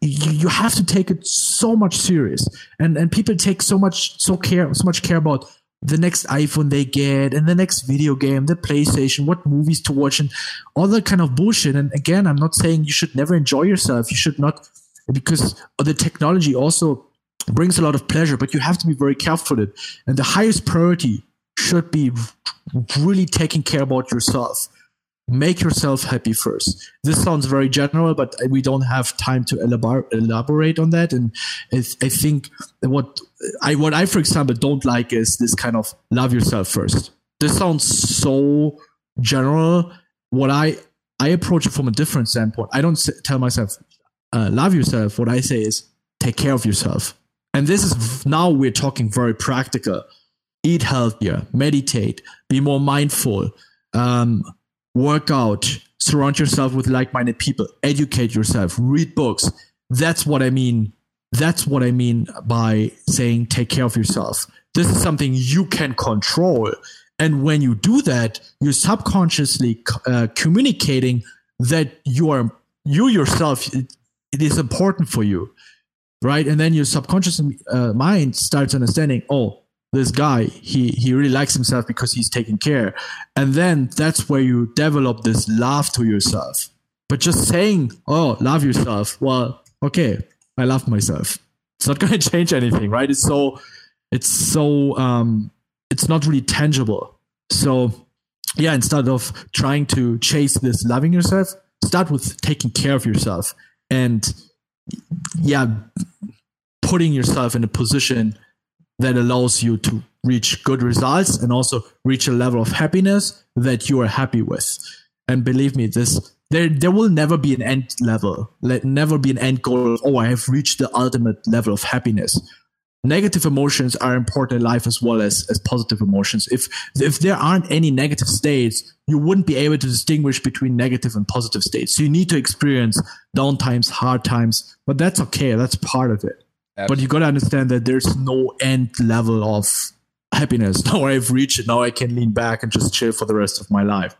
you have to take it so much serious and and people take so much so care so much care about the next iPhone they get and the next video game, the PlayStation, what movies to watch, and all that kind of bullshit. And again, I'm not saying you should never enjoy yourself. You should not, because the technology also brings a lot of pleasure, but you have to be very careful with it. And the highest priority should be really taking care about yourself. Make yourself happy first. This sounds very general, but we don't have time to elabor- elaborate on that. And I, I think what I what I, for example, don't like is this kind of love yourself first. This sounds so general. What I I approach it from a different standpoint. I don't tell myself uh, love yourself. What I say is take care of yourself. And this is now we're talking very practical. Eat healthier, meditate, be more mindful, um, work out, surround yourself with like minded people, educate yourself, read books. That's what I mean. That's what I mean by saying take care of yourself. This is something you can control. And when you do that, you're subconsciously uh, communicating that you are you yourself. It, it is important for you, right? And then your subconscious uh, mind starts understanding. Oh, this guy he he really likes himself because he's taking care. And then that's where you develop this love to yourself. But just saying oh love yourself well okay i love myself. It's not going to change anything right? It's so it's so um it's not really tangible. So yeah instead of trying to chase this loving yourself start with taking care of yourself and yeah putting yourself in a position that allows you to reach good results and also reach a level of happiness that you are happy with. And believe me, this there there will never be an end level. Let never be an end goal. Oh, I have reached the ultimate level of happiness. Negative emotions are important in life as well as, as positive emotions. If if there aren't any negative states, you wouldn't be able to distinguish between negative and positive states. So you need to experience down times, hard times, but that's okay. That's part of it. Absolutely. But you got to understand that there's no end level of happiness. Now I've reached it. Now I can lean back and just chill for the rest of my life.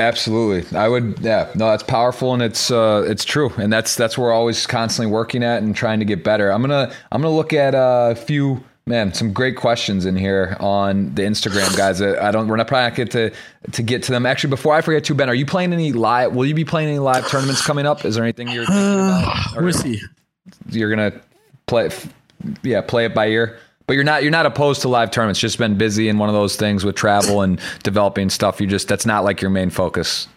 Absolutely, I would. Yeah, no, that's powerful and it's uh, it's true, and that's that's where we're always constantly working at and trying to get better. I'm gonna I'm gonna look at a few man some great questions in here on the Instagram guys. I don't we're not probably not get to to get to them. Actually, before I forget, too, Ben, are you playing any live? Will you be playing any live tournaments coming up? Is there anything you're thinking about? we'll see. You're gonna play yeah play it by ear. But you're not you're not opposed to live tournaments. Just been busy in one of those things with travel and developing stuff. You just that's not like your main focus.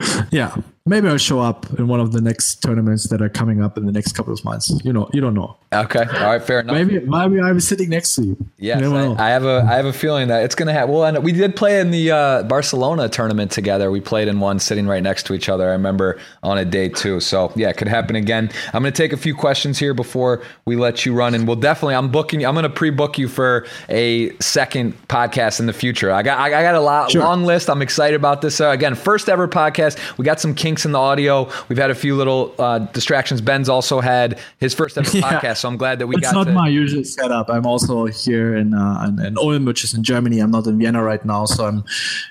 Yeah maybe i'll show up in one of the next tournaments that are coming up in the next couple of months. You know you don't know. Okay. All right fair enough. Maybe maybe i'm sitting next to you. Yeah I, I, have a i have a feeling that it's gonna happen well and we did play in the uh, barcelona tournament together. We played in one sitting right next to each other i remember on a day too. So yeah it could happen again. I'm gonna take a few questions here before we let you run and we'll definitely i'm booking i'm gonna pre-book you for a second podcast in the future. I got i got a lot sure. long list. I'm excited about this. Uh, again first ever podcast. We got some kinks in the audio. We've had a few little uh, distractions. Ben's also had his first ever yeah. podcast, so I'm glad that we it's got. It's not to- my usual setup. I'm also here in, uh, in, in Ulm, which is in Germany. I'm not in Vienna right now, so I'm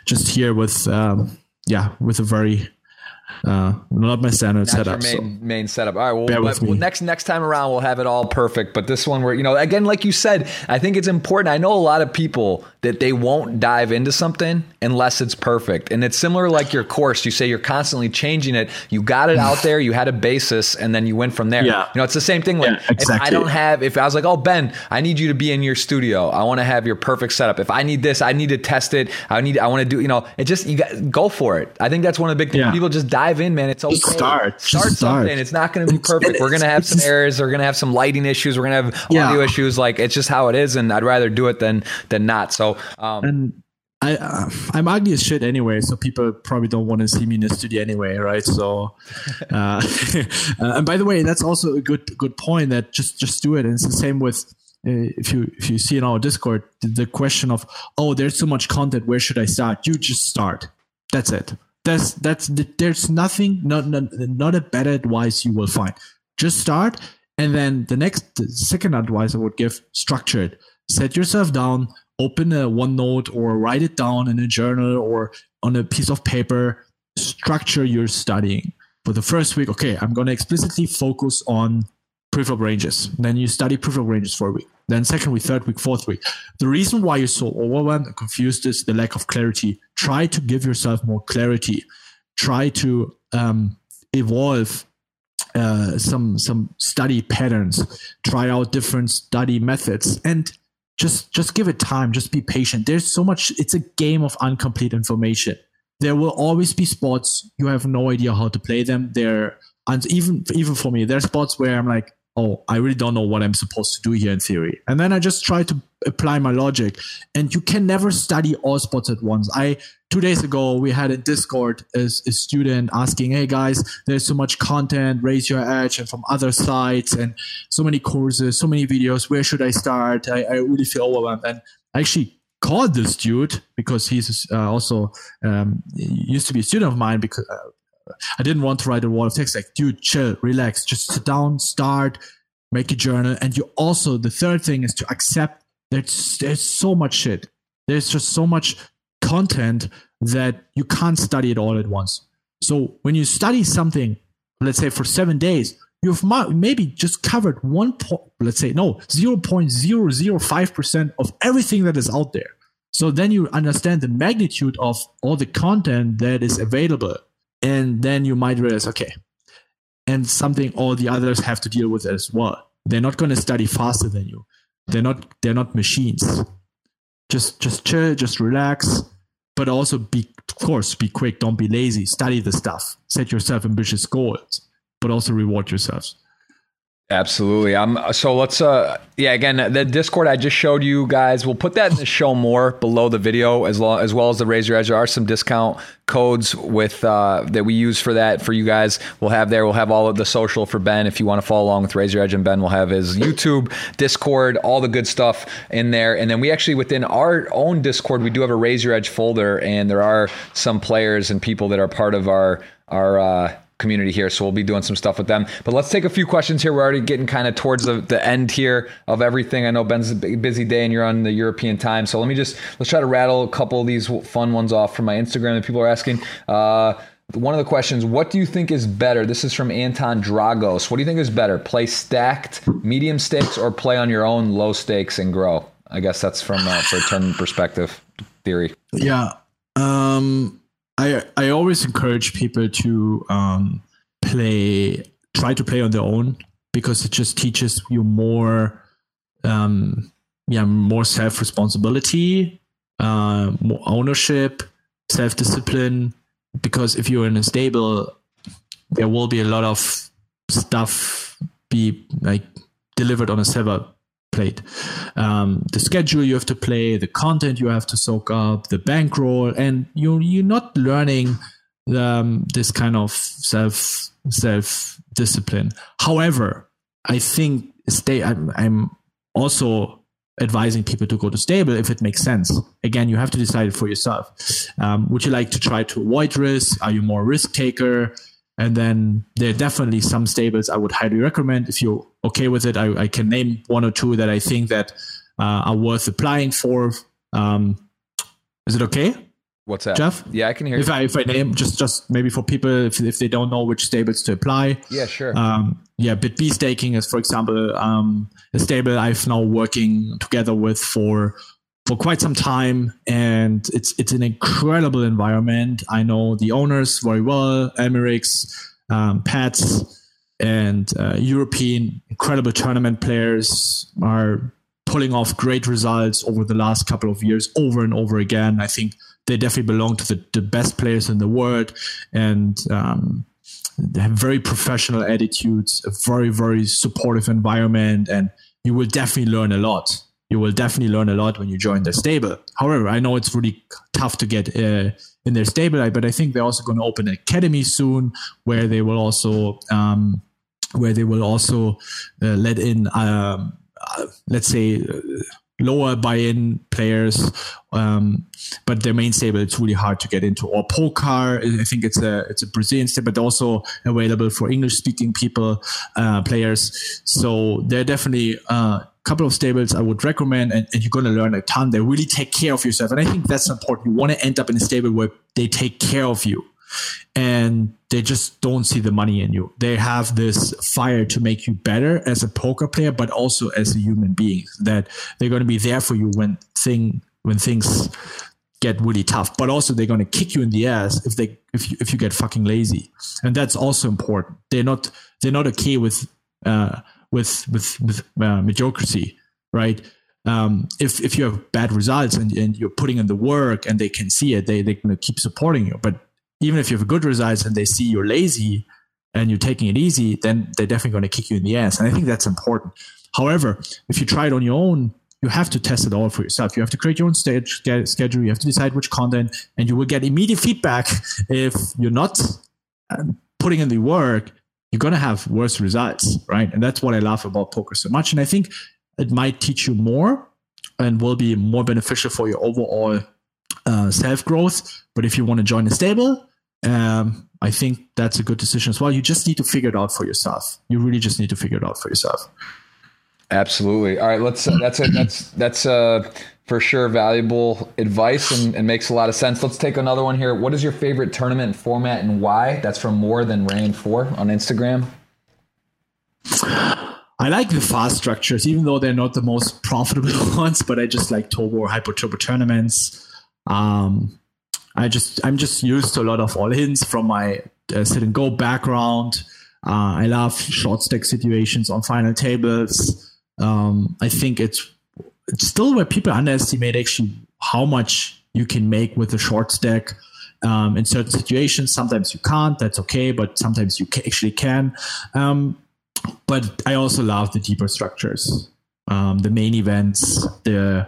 just here with um, yeah with a very uh, not my standard setup. Main, so. main setup. All right. Well, Bear with well, next next time around we'll have it all perfect. But this one, where you know, again, like you said, I think it's important. I know a lot of people that they won't dive into something unless it's perfect, and it's similar like your course. You say you're constantly changing it. You got it out there. You had a basis, and then you went from there. Yeah. You know, it's the same thing. Like yeah, exactly. if I don't have, if I was like, oh Ben, I need you to be in your studio. I want to have your perfect setup. If I need this, I need to test it. I need. I want to do. You know, it just you got go for it. I think that's one of the big things. Yeah. People just dive dive in, man. It's okay. Just start. Start Just something. It's not going to be perfect. We're going to have some errors. We're going to have some lighting issues. We're going to have audio yeah. issues. Like it's just how it is, and I'd rather do it than than not. So, um, and I uh, I'm ugly as shit anyway, so people probably don't want to see me in the studio anyway, right? So, uh, uh, and by the way, that's also a good good point. That just just do it. And it's the same with uh, if you if you see in our Discord the, the question of oh, there's so much content. Where should I start? You just start. That's it. That's that's there's nothing not not, not a better advice you will find. Just start, and then the next the second advice I would give: structure it. Set yourself down, open a OneNote or write it down in a journal or on a piece of paper. Structure your studying for the first week. Okay, I'm going to explicitly focus on preflop ranges. Then you study preflop ranges for a week. Then second week, third week, fourth week. The reason why you're so overwhelmed and confused is the lack of clarity. Try to give yourself more clarity. Try to um, evolve uh, some some study patterns. Try out different study methods and just just give it time. Just be patient. There's so much. It's a game of incomplete information. there will always be spots you have no idea how to play them. There, and even even for me, there are spots where I'm like, oh, I really don't know what I'm supposed to do here in theory. And then I just try to apply my logic. And you can never study all spots at once. I two days ago we had a Discord as a student asking, hey guys, there's so much content, raise your edge, and from other sites, and so many courses, so many videos. Where should I start? I, I really feel overwhelmed. And I actually called this dude because he's uh, also um, used to be a student of mine because uh, I didn't want to write a wall of text like, dude, chill, relax, just sit down, start, make a journal. And you also, the third thing is to accept that there's so much shit. There's just so much content that you can't study it all at once. So when you study something, let's say for seven days, you've maybe just covered one point, let's say, no, 0.005% of everything that is out there. So then you understand the magnitude of all the content that is available and then you might realize okay and something all the others have to deal with as well. They're not going to study faster than you. They're not they're not machines. Just just chill just relax but also be of course be quick. Don't be lazy. Study the stuff. Set yourself ambitious goals but also reward yourselves Absolutely. Um, so let's, uh, yeah, again, the Discord I just showed you guys, we'll put that in the show more below the video as, long, as well as the Raise Your Edge. There are some discount codes with, uh, that we use for that for you guys. We'll have there, we'll have all of the social for Ben. If you want to follow along with Raise Your Edge and Ben, we'll have his YouTube, Discord, all the good stuff in there. And then we actually, within our own Discord, we do have a Raise Your Edge folder and there are some players and people that are part of our, our, uh, community here. So we'll be doing some stuff with them. But let's take a few questions here. We're already getting kind of towards the, the end here of everything. I know Ben's a busy day and you're on the European time. So let me just, let's try to rattle a couple of these fun ones off from my Instagram that people are asking. Uh, one of the questions, what do you think is better? This is from Anton Dragos. What do you think is better? Play stacked medium stakes or play on your own low stakes and grow? I guess that's from uh, for a turn perspective theory. Yeah. Um, I I always encourage people to um, play, try to play on their own because it just teaches you more, um, yeah, more self responsibility, uh, more ownership, self discipline. Because if you're in a stable, there will be a lot of stuff be like delivered on a silver plate. Um, the schedule you have to play, the content you have to soak up, the bankroll, and you're you're not learning um, this kind of self self discipline. However, I think stay. I'm, I'm also advising people to go to stable if it makes sense. Again, you have to decide for yourself. Um, would you like to try to avoid risk? Are you more risk taker? And then there are definitely some stables I would highly recommend. If you're okay with it, I, I can name one or two that I think that uh, are worth applying for. Um, is it okay? What's that, Jeff? Yeah, I can hear. If you. I if I name just just maybe for people if, if they don't know which stables to apply. Yeah, sure. Um, yeah, BitB staking is, for example, um, a stable I've now working together with for for quite some time, and it's it's an incredible environment. I know the owners very well, Emirates, um, and uh, European incredible tournament players are pulling off great results over the last couple of years, over and over again. I think they definitely belong to the, the best players in the world, and um, they have very professional attitudes, a very very supportive environment, and you will definitely learn a lot you will definitely learn a lot when you join the stable. However, I know it's really tough to get uh, in their stable, but I think they're also going to open an academy soon where they will also um, where they will also uh, let in um, uh, let's say uh, lower buy-in players, um, but their main stable it's really hard to get into. Or Poker, I think it's a it's a Brazilian stable, but also available for English-speaking people uh, players. So they're definitely uh, couple of stables I would recommend, and, and you're going to learn a ton. They really take care of yourself, and I think that's important. You want to end up in a stable where they take care of you and they just don't see the money in you. They have this fire to make you better as a poker player, but also as a human being. That they're going to be there for you when thing when things get really tough. But also they're going to kick you in the ass if they if you if you get fucking lazy, and that's also important. They're not they're not okay with uh, with with with uh, mediocrity, right? um, if if you have bad results and, and you're putting in the work and they can see it, they they're gonna keep supporting you. But even if you have good results and they see you're lazy and you're taking it easy, then they're definitely going to kick you in the ass. And I think that's important. However, if you try it on your own, you have to test it all for yourself. You have to create your own stage schedule. You have to decide which content, and you will get immediate feedback if you're not um, putting in the work. You're going to have worse results, right? And that's what I love about poker so much. And I think it might teach you more and will be more beneficial for your overall uh, self growth. But if you want to join a stable, um, I think that's a good decision as well. You just need to figure it out for yourself. You really just need to figure it out for yourself. Absolutely. All right, let's. Uh, that's it. That's that's uh, for sure valuable advice and, and, makes a lot of sense. Let's take another one here. What is your favorite tournament format and why? That's from more than Rain Four on Instagram. I like the fast structures, even though they're not the most profitable ones. But I just like turbo or hyper turbo tournaments. Um, I just I'm just used to a lot of all ins from my uh, sit and go background. Uh, I love short stack situations on final tables. Um, I think it's still where people underestimate actually how much you can make with a short stack. Um, in certain situations, sometimes you can't. That's okay, but sometimes you actually can. Um, but I also love the deeper structures, um, the main events, the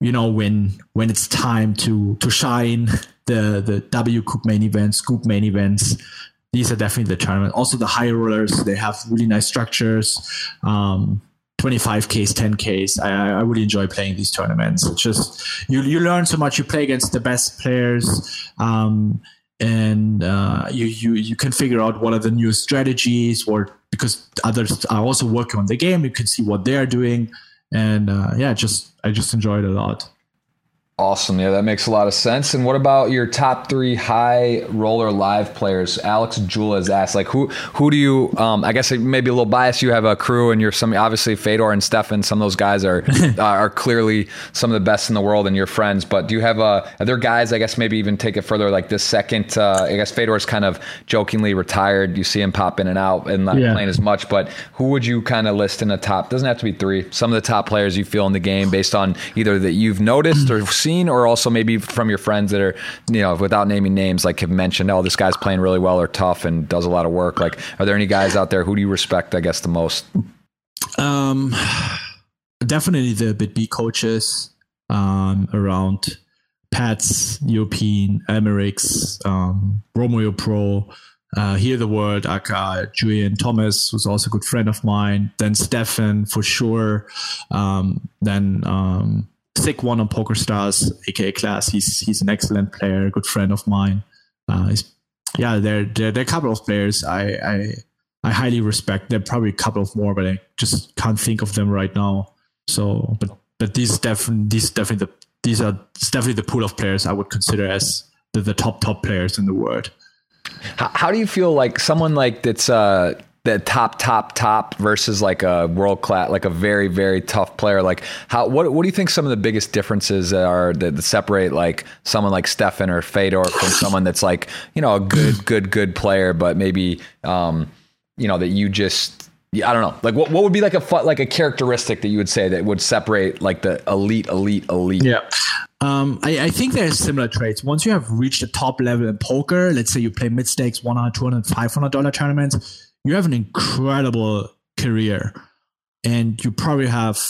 you know when when it's time to to shine, the the WCOOP main events, SCOOP main events. These are definitely the tournament. Also, the high rollers they have really nice structures. Um, 25ks 10ks I, I really enjoy playing these tournaments. It's just you, you learn so much. You play against the best players um, and uh, you, you you can figure out what are the new strategies or because others are also working on the game. You can see what they're doing. And uh, yeah just i just enjoy it a lot Awesome. Yeah, that makes a lot of sense. And what about your top three high roller live players? Alex Jula has asked, like, who who do you? Um, I guess maybe a little biased. You have a crew, and you're some obviously Fedor and Stefan. Some of those guys are are clearly some of the best in the world, and your friends. But do you have a? Are there guys? I guess maybe even take it further. Like this second, uh, I guess Fedor's kind of jokingly retired. You see him pop in and out and not yeah. playing as much. But who would you kind of list in the top? Doesn't have to be three. Some of the top players you feel in the game based on either that you've noticed or seen seen, or also maybe from your friends that are, you know, without naming names, like have mentioned, oh, this guy's playing really well or tough and does a lot of work. Like, are there any guys out there who do you respect? I guess the most. Um, definitely the BitB coaches um, around Pats, European, Emirates, um, Romeo Pro. Uh, Hear the Word, aka Julian Thomas, was also a good friend of mine. Then Stefan, for sure. Um, then um, Sick one on PokerStars, aka Class. He's he's an excellent player, good friend of mine. Uh, yeah, there there there are a couple of players I I I highly respect. There are probably a couple of more, but I just can't think of them right now. So, but but these definitely these definitely the these are definitely the pool of players I would consider as the, the top top players in the world. How, how do you feel like someone like that's uh the top top top versus like a world class like a very very tough player. Like how what what do you think some of the biggest differences are that, that separate like someone like Stefan or Fedor from someone that's like you know a good good good player but maybe um you know that you just I don't know. Like what what would be like a like a characteristic that you would say that would separate like the elite elite elite? Yeah. Um, I, I, think there's similar traits. Once you have reached the top level in poker, let's say you play mid stakes, 100, 200, 500 dollar tournaments, you have an incredible career and you probably have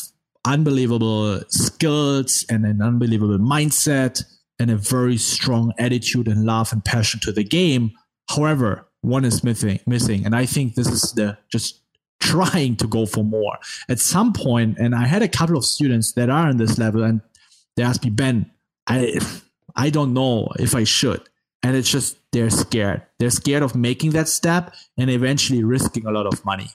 unbelievable skills and an unbelievable mindset and a very strong attitude and love and passion to the game. However, one is missing, missing, and I think this is the just trying to go for more. At some point, and I had a couple of students that are on this level, and they asked me, Ben, I I don't know if I should and it's just they're scared. They're scared of making that step and eventually risking a lot of money.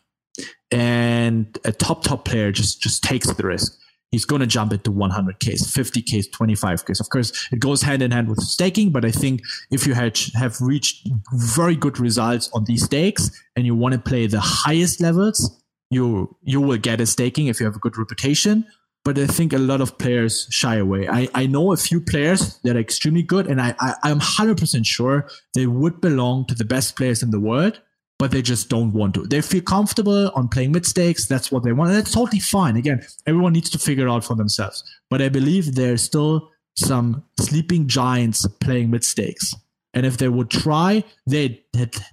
And a top top player just just takes the risk. He's going to jump into 100ks 50ks 25ks of course it goes hand in hand with staking but i think if you had, have reached very good results on these stakes and you want to play the highest levels you you will get a staking if you have a good reputation but I think a lot of players shy away. I, I know a few players that are extremely good, and I, I, I'm 100% sure they would belong to the best players in the world, but they just don't want to. They feel comfortable on playing mid stakes. That's what they want. And that's totally fine. Again, everyone needs to figure out for themselves. But I believe there's still some sleeping giants playing mid stakes. And if they would try, they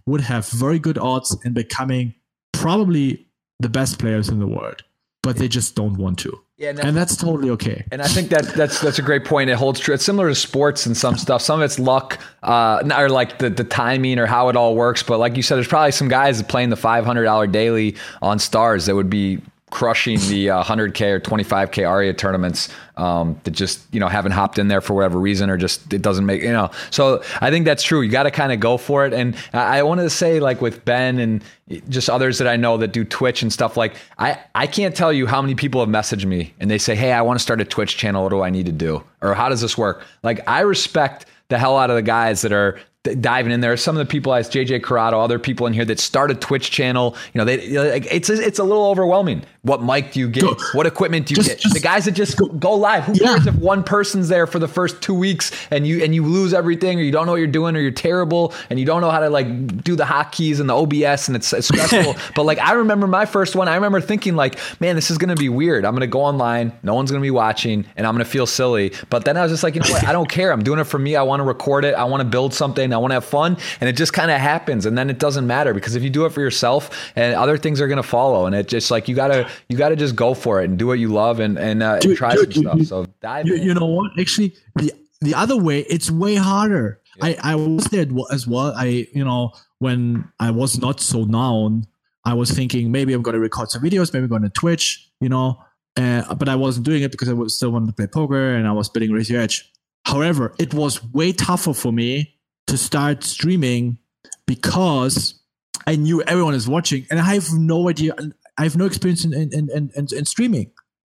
would have very good odds in becoming probably the best players in the world. But they just don't want to. Yeah, no, and that's totally okay. And I think that that's that's a great point. It holds true. It's similar to sports and some stuff. Some of it's luck, uh, or like the the timing or how it all works. But like you said, there's probably some guys playing the five hundred dollar daily on stars that would be crushing the uh, 100k or 25k aria tournaments um, that just you know haven't hopped in there for whatever reason or just it doesn't make you know. So i think that's true. You got to kind of go for it. And i wanted to say like with ben and just others that i know that do twitch and stuff like i i can't tell you how many people have messaged me and they say hey i want to start a twitch channel. What do i need to do? Or how does this work? Like i respect the hell out of the guys that are diving in there. Some of the people, as JJ Corrado, other people in here that start a Twitch channel. You know, they it's it's a little overwhelming. What mic do you get? Go. What equipment do you just, get? Just the guys that just go, go live. Who yeah. cares if one person's there for the first two weeks and you and you lose everything, or you don't know what you're doing, or you're terrible, and you don't know how to like do the hotkeys and the OBS, and it's, it's stressful. but like I remember my first one. I remember thinking like, man, this is gonna be weird. I'm gonna go online. No one's gonna be watching, and I'm gonna feel silly. But then I was just like, you know what? I don't care. I'm doing it for me. I want to record it. I want to build something. I want to have fun. And it just kind of happens. And then it doesn't matter because if you do it for yourself and other things are going to follow. And it just like, you gotta, you gotta just go for it and do what you love and, and, uh, and try some stuff. So dive you, you know what? Actually, the, the other way, it's way harder. Yeah. I, I was there as well. I, you know, when I was not so known, I was thinking maybe I'm going to record some videos, maybe I'm going to Twitch, you know, uh, but I wasn't doing it because I was still wanted to play poker and I was building Raise Your Edge. However, it was way tougher for me to start streaming because I knew everyone is watching and I have no idea. I have no experience in, in, in, in, in streaming,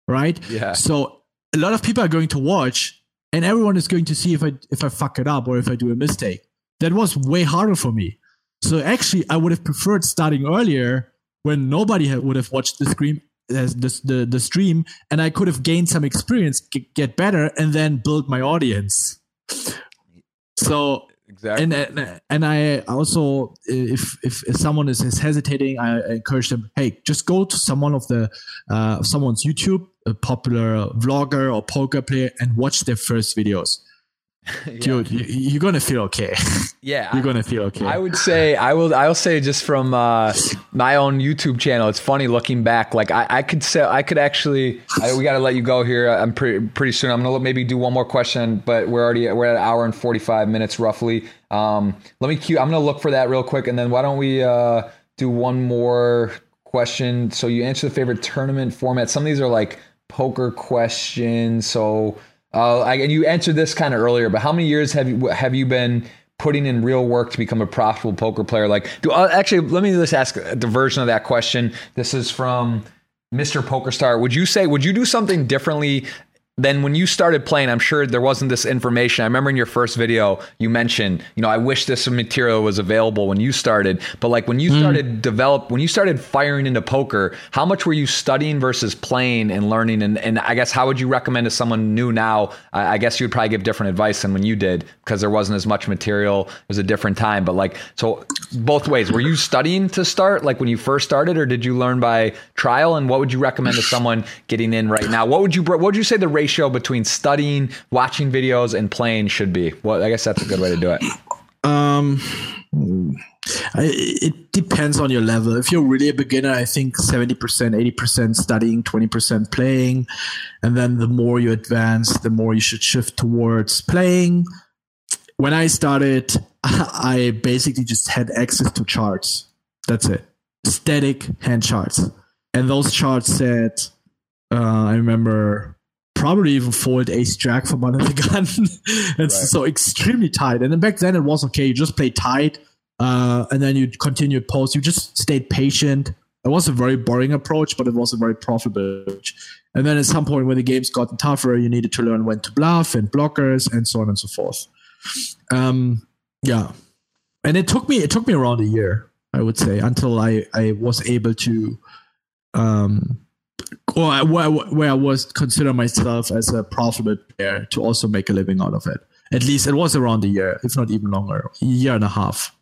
right? Yeah. So a lot of people are going to watch and everyone is going to see if I, if I fuck it up or if I do a mistake. That was way harder for me. So actually, I would have preferred starting earlier when nobody would have watched the stream, the, the, the stream, and I could have gained some experience, get better, and then build my audience. So Exactly. And and I also, if if, someone is, is hesitating, I encourage them. Hey, just go to someone of the uh, someone's YouTube, a popular vlogger or poker player, and watch their first videos. yeah. Dude, you, are gonna feel okay. Yeah, you're gonna feel okay. I would say I will. I'll say just from uh, my own YouTube channel. It's funny looking back. Like I, I could say I could actually. I, we got to let you go here. I'm pretty pretty soon. I'm gonna maybe do one more question, but we're already we're at an hour and 45 minutes roughly. Um, let me cue. I'm gonna look for that real quick, and then why don't we uh, do one more question? So you answer the favorite tournament format. Some of these are like poker questions. So uh, I, and you answered this kind of earlier, but how many years have you have you been putting in real work to become a profitable poker player? Like, do uh, actually let me just ask a version of that question. This is from Mr. PokerStar. Would you say would you do something differently then when you started playing, I'm sure there wasn't this information. I remember in your first video, you mentioned, you know, I wish this material was available when you started. But like when you mm. started develop, when you started firing into poker, how much were you studying versus playing and learning? And, and I guess how would you recommend to someone new now? I, I guess you'd probably give different advice than when you did because there wasn't as much material. It was a different time. But like, so both ways, were you studying to start like when you first started, or did you learn by trial? And what would you recommend to someone getting in right now? What would you what would you say the ratio ratio between studying, watching videos, and playing should be? Well, I guess that's a good way to do it. Um, it depends on your level. If you're really a beginner, I think 70%, 80% studying, 20% playing. And then the more you advance, the more you should shift towards playing. When I started, I basically just had access to charts. That's it. Static hand charts. And those charts said, uh, I remember probably even fold ace jack from under the gun. it's right. so extremely tight. And then back then it was okay. You just play tight, uh, and then you continued post. You just stayed patient. It was a very boring approach, but it was a very profitable approach. And then at some point, when the game's gotten tougher, you needed to learn when to bluff and blockers and so on and so forth. Um, yeah, and it took me it took me around a year, I would say, until I I was able to um, well, where, where I was consider myself as a profitable player to also make a living out of it. At least it was around a year, if not even longer, a year and a half.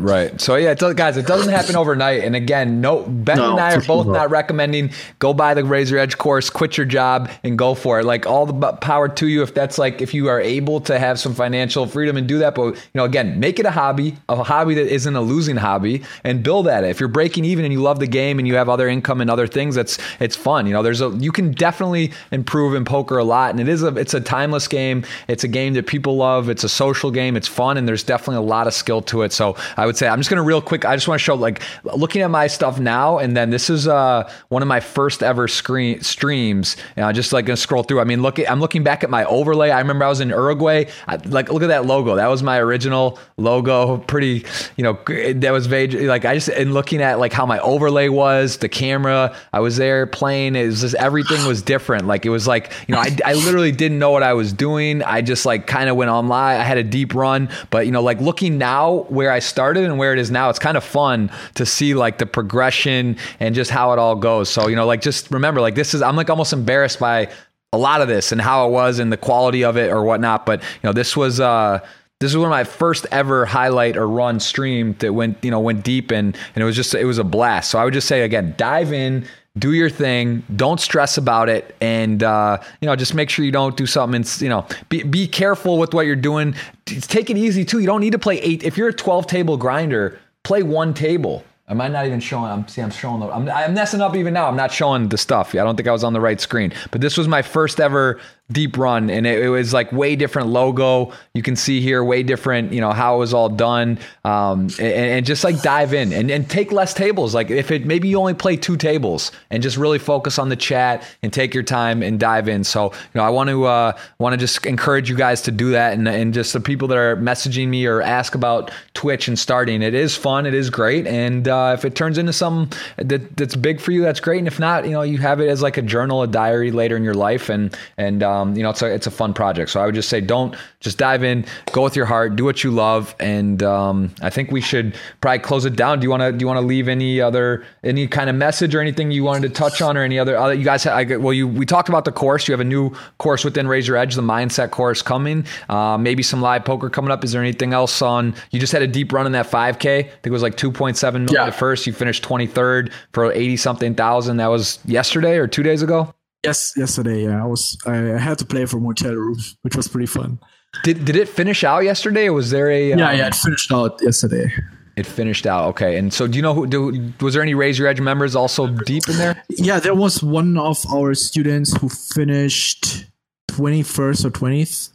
Right. So yeah, it guys, it doesn't happen overnight. And again, no, Ben No, and I are both sure. not recommending go buy the Raise Your Edge course, quit your job, and go for it. Like all the power to you if that's like if you are able to have some financial freedom and do that. But you know, again, make it a hobby, a hobby that isn't a losing hobby, and build at it. If you're breaking even and you love the game and you have other income and other things, that's it's fun. You know, there's a you can definitely improve in poker a lot, and it is a it's a timeless game. It's a game that people love. It's a social game. It's fun, and there's definitely a lot of skill to it. So I would say I'm just gonna real quick. I just want to show like looking at my stuff now, and then this is uh one of my first ever screen streams. And I'm just like gonna scroll through. I mean, look, at, I'm looking back at my overlay. I remember I was in Uruguay. I, like, look at that logo. That was my original logo. Pretty, you know, that was very like I just and looking at like how my overlay was, the camera. I was there playing. It was just everything was different. Like it was like you know, I I literally didn't know what I was doing. I just like kind of went online. I had a deep run, but you know, like looking now where I started and where it is now, it's kind of fun to see like the progression and just how it all goes. So you know, like just remember, like this is I'm like almost embarrassed by a lot of this and how it was and the quality of it or whatnot. But you know, this was uh this was one of my first ever highlight or run stream that went you know went deep and and it was just it was a blast. So I would just say again, dive in. Do your thing. Don't stress about it, and uh, you know, just make sure you don't do something. And, you know, be be careful with what you're doing. Take it easy too. You don't need to play eight. If you're a 12 table grinder, play one table. Am I not even showing? I'm see. I'm showing. The, I'm, I'm messing up even now. I'm not showing the stuff. I don't think I was on the right screen. But this was my first ever deep run, and it, it was like way different logo. You can see here way different. You know how it was all done, um, and, and just like dive in and, and take less tables. Like if it maybe you only play two tables and just really focus on the chat and take your time and dive in. So you know I want to uh, want to just encourage you guys to do that, and and just the people that are messaging me or ask about Twitch and starting. It is fun. It is great, and uh, if it turns into something that that's big for you, that's great. And if not, you know you have it as like a journal, a diary later in your life, and and um, you know it's a it's a fun project. So I would just say don't just dive in, go with your heart, do what you love, and um, I think we should probably close it down. Do you want to do you want to leave any other any kind of message or anything you wanted to touch on or any other other you guys? I, well, you we talked about the course. You have a new course within Raise Your Edge, the mindset course coming. Uh, maybe some live poker coming up. Is there anything else on? You just had a deep run in that 5K. I think it was like 2.7 million Yeah. at first. You finished 23rd for 80 something thousand. That was yesterday or two days ago. Yes, yesterday. Yeah, I was. I, had to play from hotel room, which was pretty fun. Did did it finish out yesterday? Or was there a Yeah, um, yeah. It finished out yesterday. It finished out. Okay. And so do you know who do, was there any Raise Your Edge members also deep in there? Yeah, there was one of our students who finished twenty first or twentieth.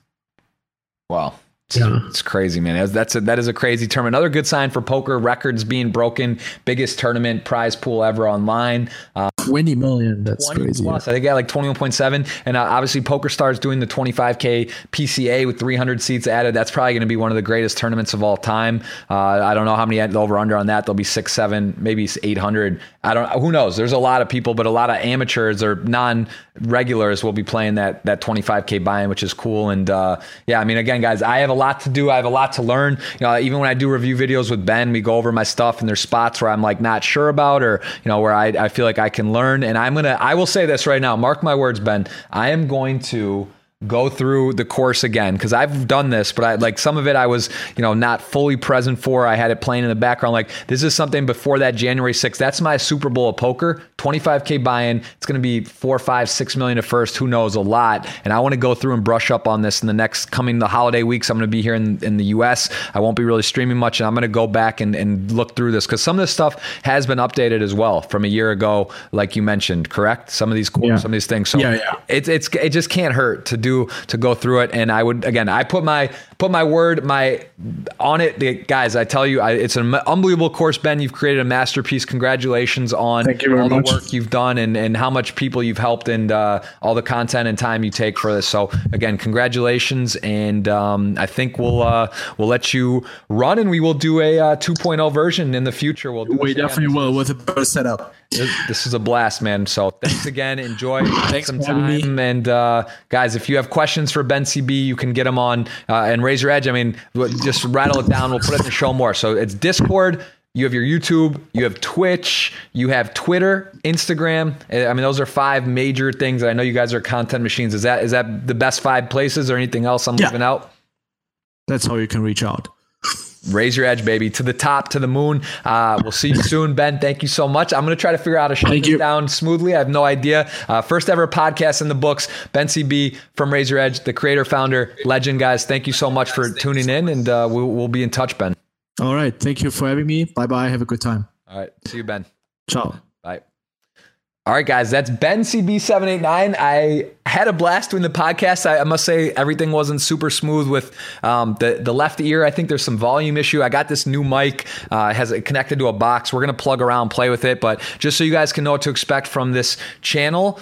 Wow. It's, Yeah. it's crazy, man. That's- a, that is a crazy term. Another good sign for poker records being broken. Biggest tournament prize pool ever online. Uh, Twenty million. That's 20 crazy. plus. I think I got like 21.7. And uh, obviously, PokerStars doing the 25K PCA with 300 seats added. That's probably going to be one of the greatest tournaments of all time. Uh, I don't know how many over under on that. There'll be six, seven, maybe 800. I don't. Who knows? There's a lot of people, but a lot of amateurs or non regulars will be playing that that 25K buy-in, which is cool. And uh, yeah, I mean, again, guys, I have a lot to do. I have a lot to learn. You know, even when I do review videos with Ben, we go over my stuff, and there's spots where I'm like not sure about, or you know, where I, I feel like I can learn. And I'm gonna, I will say this right now. Mark my words, Ben. I am going to go through the course again because I've done this, but I like some of it I was, you know, not fully present for. I had it playing in the background. Like this is something before that January 6th. That's my Super Bowl of poker. 25k buy-in. It's going to be four, five, six million at first. Who knows? A lot. And I want to go through and brush up on this in the next coming the holiday weeks. I'm going to be here in, in the U.S. I won't be really streaming much, and I'm going to go back and, and look through this because some of this stuff has been updated as well from a year ago, like you mentioned. Correct? Some of these Yeah. some of these things. So Yeah, yeah. it's it's it just can't hurt to do to go through it. And i would again i put my put my word my on it. The, guys i tell you I, it's an unbelievable course ben. You've created a masterpiece. Congratulations on all much. the work you've done and and how much people you've helped and uh, all the content and time you take for this. So again congratulations. And um, i think we'll uh, we'll let you run and we will do a uh, 2.0 version in the future. We'll do We definitely will. With a better setup. This, is a blast, man. So thanks again. Enjoy Thanks some having me. time. And uh, guys, if you have questions for Ben CB, you can get them on uh, and your Edge. I mean, just rattle it down. We'll put it in the show more. So it's Discord. You have your YouTube, you have Twitch, you have Twitter, Instagram. I mean, those are five major things. I know you guys are content machines. Is that is that the best five places or anything else I'm Yeah. leaving out? That's how you can reach out. Raise your edge, baby, to the top, to the moon. Uh, we'll see you soon, Ben. Thank you so much. I'm going to try to figure out how to shut this down smoothly. I have no idea. Uh, first ever podcast in the books. Ben CB from Raise Your Edge, the creator, founder, legend, guys. Thank you so much for tuning in, and uh, we'll, we'll be in touch, Ben. All right. Thank you for having me. Bye bye. Have a good time. All right. See you, Ben. Ciao. All right, guys, that's Ben CB789. I had a blast doing the podcast. I, I must say, everything wasn't super smooth with um, the, the left ear. I think there's some volume issue. I got this new mic, uh, has it connected to a box. We're going to plug around, play with it. But just so you guys can know what to expect from this channel,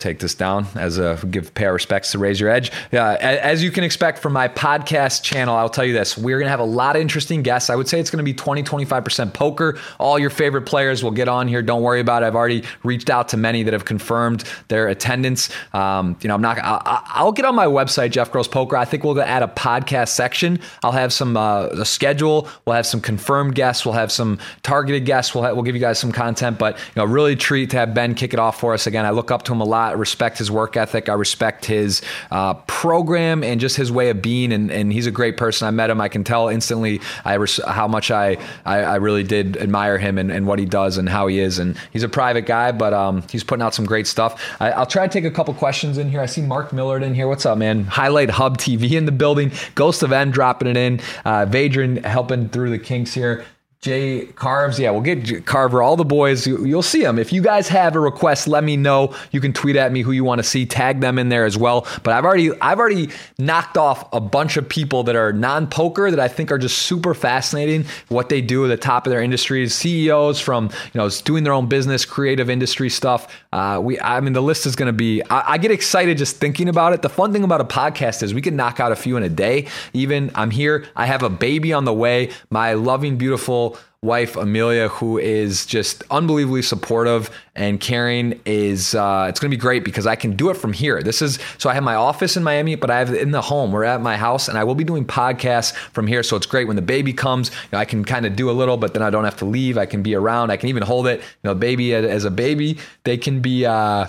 take this down as a give pay our respects to raise your edge. Yeah as you can expect from my podcast channel i'll tell you this. We're going to have a lot of interesting guests. I would say it's going to be 20 25% poker. All your favorite players will get on here. Don't worry about it. I've already reached out to many that have confirmed their attendance. Um, you know i'm not I'll, I'll get on my website jeff gross poker. I think we'll add a podcast section. I'll have some uh, a schedule. We'll have some confirmed guests. We'll have some targeted guests. We'll, we'll give you guys some content. But you know really treat to have ben kick it off for us. Again i look up to him a lot I respect his work ethic. I respect his uh, program and just his way of being. And, and he's a great person. I met him. I can tell instantly res- how much I, I, I really did admire him and, and what he does and how he is. And he's a private guy, but um, he's putting out some great stuff. I, I'll try to take a couple questions in here. I see Mark Millard in here. What's up, man? Highlight Hub TV in the building. Ghost of N dropping it in. Uh, Vadran helping through the kinks here. Jay Carves, yeah, we'll get Carver, all the boys. You, you'll see them. If you guys have a request, let me know. You can tweet at me who you want to see. Tag them in there as well. But I've already, I've already knocked off a bunch of people that are non-poker that I think are just super fascinating. What they do at the top of their industries, CEOs from you know doing their own business, creative industry stuff. Uh, we, I mean, the list is going to be. I, I get excited just thinking about it. The fun thing about a podcast is we can knock out a few in a day. Even I'm here. I have a baby on the way. My loving, beautiful wife Amelia, who is just unbelievably supportive and caring, is uh, it's going to be great because I can do it from here. This is so I have my office in Miami, but I have it in the home. We're at my house, and I will be doing podcasts from here. So it's great when the baby comes. You know, I can kind of do a little, but then I don't have to leave. I can be around. I can even hold it. You know, baby as a baby, they can be. Uh,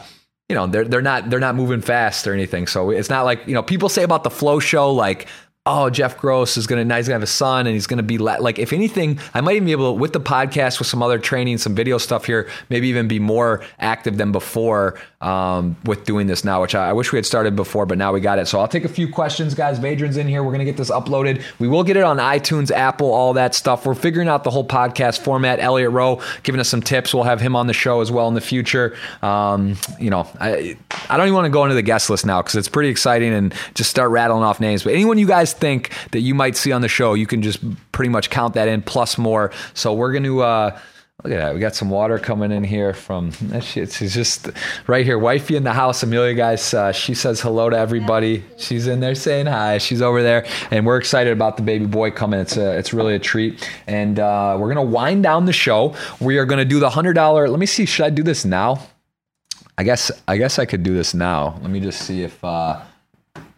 you know they're they're not they're not moving fast or anything. So it's not like you know people say about the flow show like oh Jeff Gross is gonna he's gonna have a son and he's gonna be la-. like if anything I might even be able to, with the podcast with some other training some video stuff here maybe even be more active than before um, with doing this now which I, I wish we had started before but now we got it. So I'll take a few questions guys. Vadran's in here. We're gonna get this uploaded. We will get it on iTunes Apple all that stuff. We're figuring out the whole podcast format. Elliot Roe giving us some tips. We'll have him on the show as well in the future. Um, you know I I don't even want to go into the guest list now because it's pretty exciting and just start rattling off names. But anyone you guys think that you might see on the show, you can just pretty much count that in plus more. So we're going to. Uh, Look at that. We got some water coming in here from. She's just right here. Wifey in the house. Amelia, guys, uh, she says hello to everybody. She's in there saying hi. She's over there. And we're excited about the baby boy coming. It's a, it's really a treat. And uh, we're going to wind down the show. We are going to do the $100. Let me see. Should I do this now? I guess I guess I could do this now. Let me just see if uh,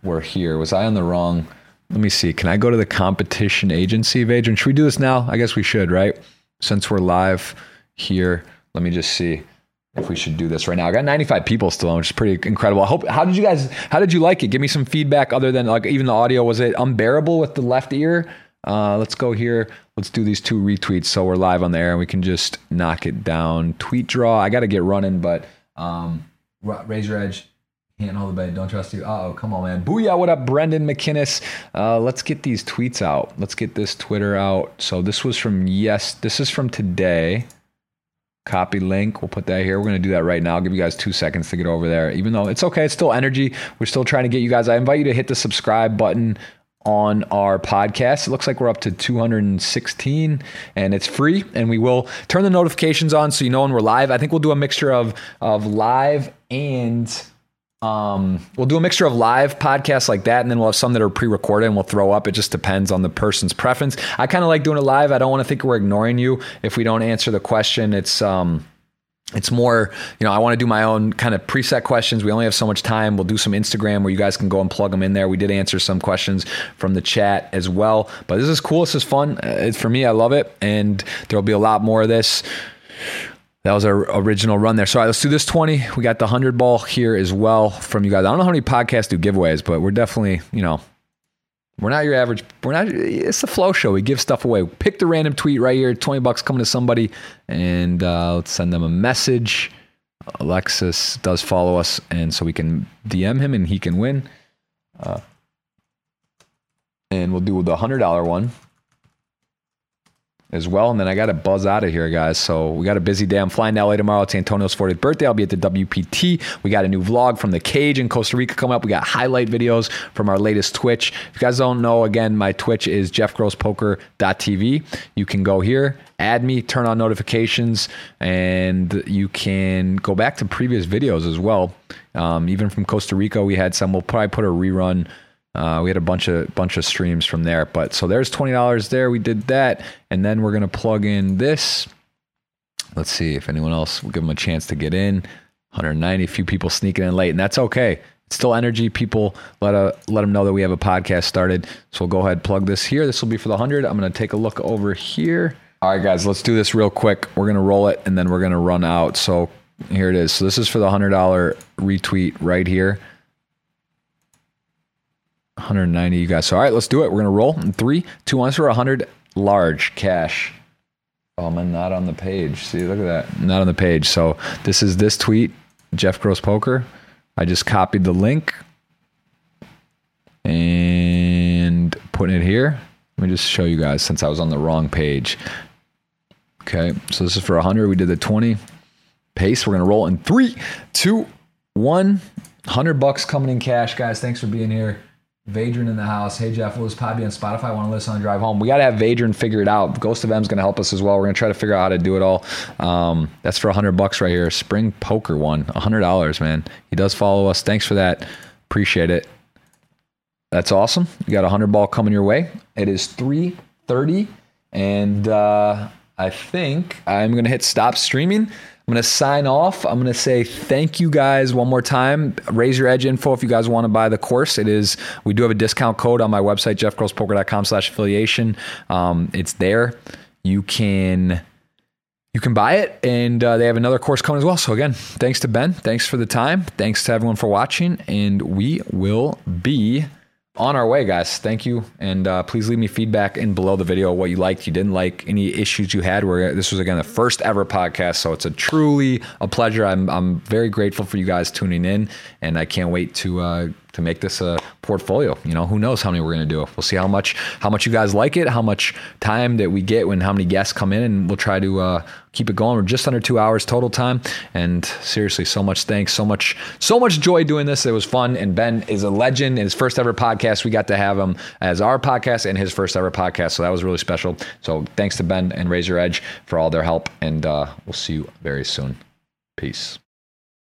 we're here. Was I on the wrong? Let me see. Can I go to the competition agency, Vadran? Should we do this now? I guess we should, right? Since we're live here, let me just see if we should do this right now. I got 95 people still on, which is pretty incredible. I hope. How did you guys? How did you like it? Give me some feedback. Other than like even the audio, was it unbearable with the left ear? Uh, let's go here. Let's do these two retweets so we're live on the air and we can just knock it down. Tweet draw. I got to get running, but um, your edge. Can't hold the bed. Don't trust you. Oh, come on, man. Booyah. What up, Brendan McKinnis? Uh, let's get these tweets out. Let's get this Twitter out. So this was from yes. This is from today. Copy link. We'll put that here. We're going to do that right now. I'll give you guys two seconds to get over there. Even though it's okay, it's still energy. We're still trying to get you guys. I invite you to hit the subscribe button on our podcast. It looks like we're up to 216 and it's free and we will turn the notifications on so you know when we're live. I think we'll do a mixture of of live and um, we'll do a mixture of live podcasts like that, and then we'll have some that are pre-recorded and we'll throw up. It just depends on the person's preference. I kind of like doing it live. I don't want to think we're ignoring you if we don't answer the question. It's um, it's more, you know, I want to do my own kind of preset questions. We only have so much time. We'll do some Instagram where you guys can go and plug them in there. We did answer some questions from the chat as well. But this is cool. This is fun. Uh, It's for me. I love it, and there will be a lot more of this. That was our original run there. So, right, let's do this 20. We got the 100 ball here as well from you guys. I don't know how many podcasts do giveaways, but we're definitely, you know, We're not your average. We're not. It's the flow show. We give stuff away. Pick the random tweet right here. Twenty bucks coming to somebody, and uh, let's send them a message. Alexis does follow us, and so we can DM him, and he can win. Uh, and we'll do the hundred dollar one as well. And then I got to buzz out of here, guys. So we got a busy day. I'm flying to LA tomorrow. It's Antonio's 40th birthday. I'll be at the WPT. We got a new vlog from the cage in Costa Rica coming up. We got highlight videos from our latest Twitch. If you guys don't know, again, my Twitch is jeffgrosspoker.tv. You can go here, add me, turn on notifications, and you can go back to previous videos as well. Um, even from Costa Rica, we had some. We'll probably put a rerun uh, we had a bunch of bunch of streams from there. But so there's twenty dollars there. We did that, and then we're gonna plug in this. Let's see if anyone else will give them a chance to get in. 190, a few people sneaking in late, and that's okay. It's still energy. People let a, let them know that we have a podcast started. So we'll go ahead plug this here. This will be for the hundred. I'm gonna take a look over here. All right, guys, let's do this real quick. We're gonna roll it, and then we're gonna run out. So here it is. So this is for the hundred dollar retweet right here. 190 you guys. So, all right, let's do it. We're going to roll in three, two, one for 100 large cash. Oh, man, not on the page. See, look at that. Not on the page. So, this is this tweet, Jeff Gross Poker. I just copied the link and putting it here. Let me just show you guys since I was on the wrong page. Okay, so this is for 100. We did the 20 pace. We're going to roll in three, two, one. 100 bucks coming in cash, guys. Thanks for being here. Vadron in the house. Hey Jeff, will this pod be on Spotify? I want to listen on drive home. We got to have Vadron figure it out. Ghost of M is going to help us as well. We're going to try to figure out how to do it all. Um, that's for hundred bucks right here. Spring poker one one, hundred dollars, man. He does follow us. Thanks for that. Appreciate it. That's awesome. You got a hundred ball coming your way. It is three thirty, and uh, I think I'm going to hit stop streaming. I'm going to sign off. I'm going to say thank you guys one more time. Raise your edge info if you guys want to buy the course. It is, we do have a discount code on my website, jeffgrosspoker.com slash affiliation. Um, it's there. You can, you can buy it and uh, they have another course coming as well. So again, thanks to Ben. Thanks for the time. Thanks to everyone for watching and we will be on our way, guys. Thank you, and uh, please leave me feedback in below the video what you liked, you didn't like, any issues you had. Where this was again the first ever podcast, so it's a truly a pleasure. I'm I'm very grateful for you guys tuning in, and I can't wait to uh, to make this a portfolio. You know, who knows how many we're going to do. We'll see how much how much you guys like it, how much time that we get when how many guests come in, and we'll try to uh, keep it going. We're just under two hours total time, and seriously, so much thanks, so much so much joy doing this. It was fun, and Ben is a legend. In his first ever podcast, we got to have him as our podcast and his first ever podcast, so that was really special. So thanks to Ben and Raise Your Edge for all their help, and uh, we'll see you very soon. Peace.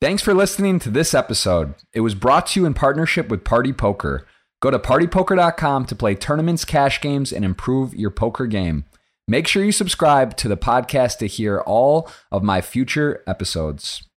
Thanks for listening to this episode. It was brought to you in partnership with Party Poker. Go to partypoker.com to play tournaments, cash games, and improve your poker game. Make sure you subscribe to the podcast to hear all of my future episodes.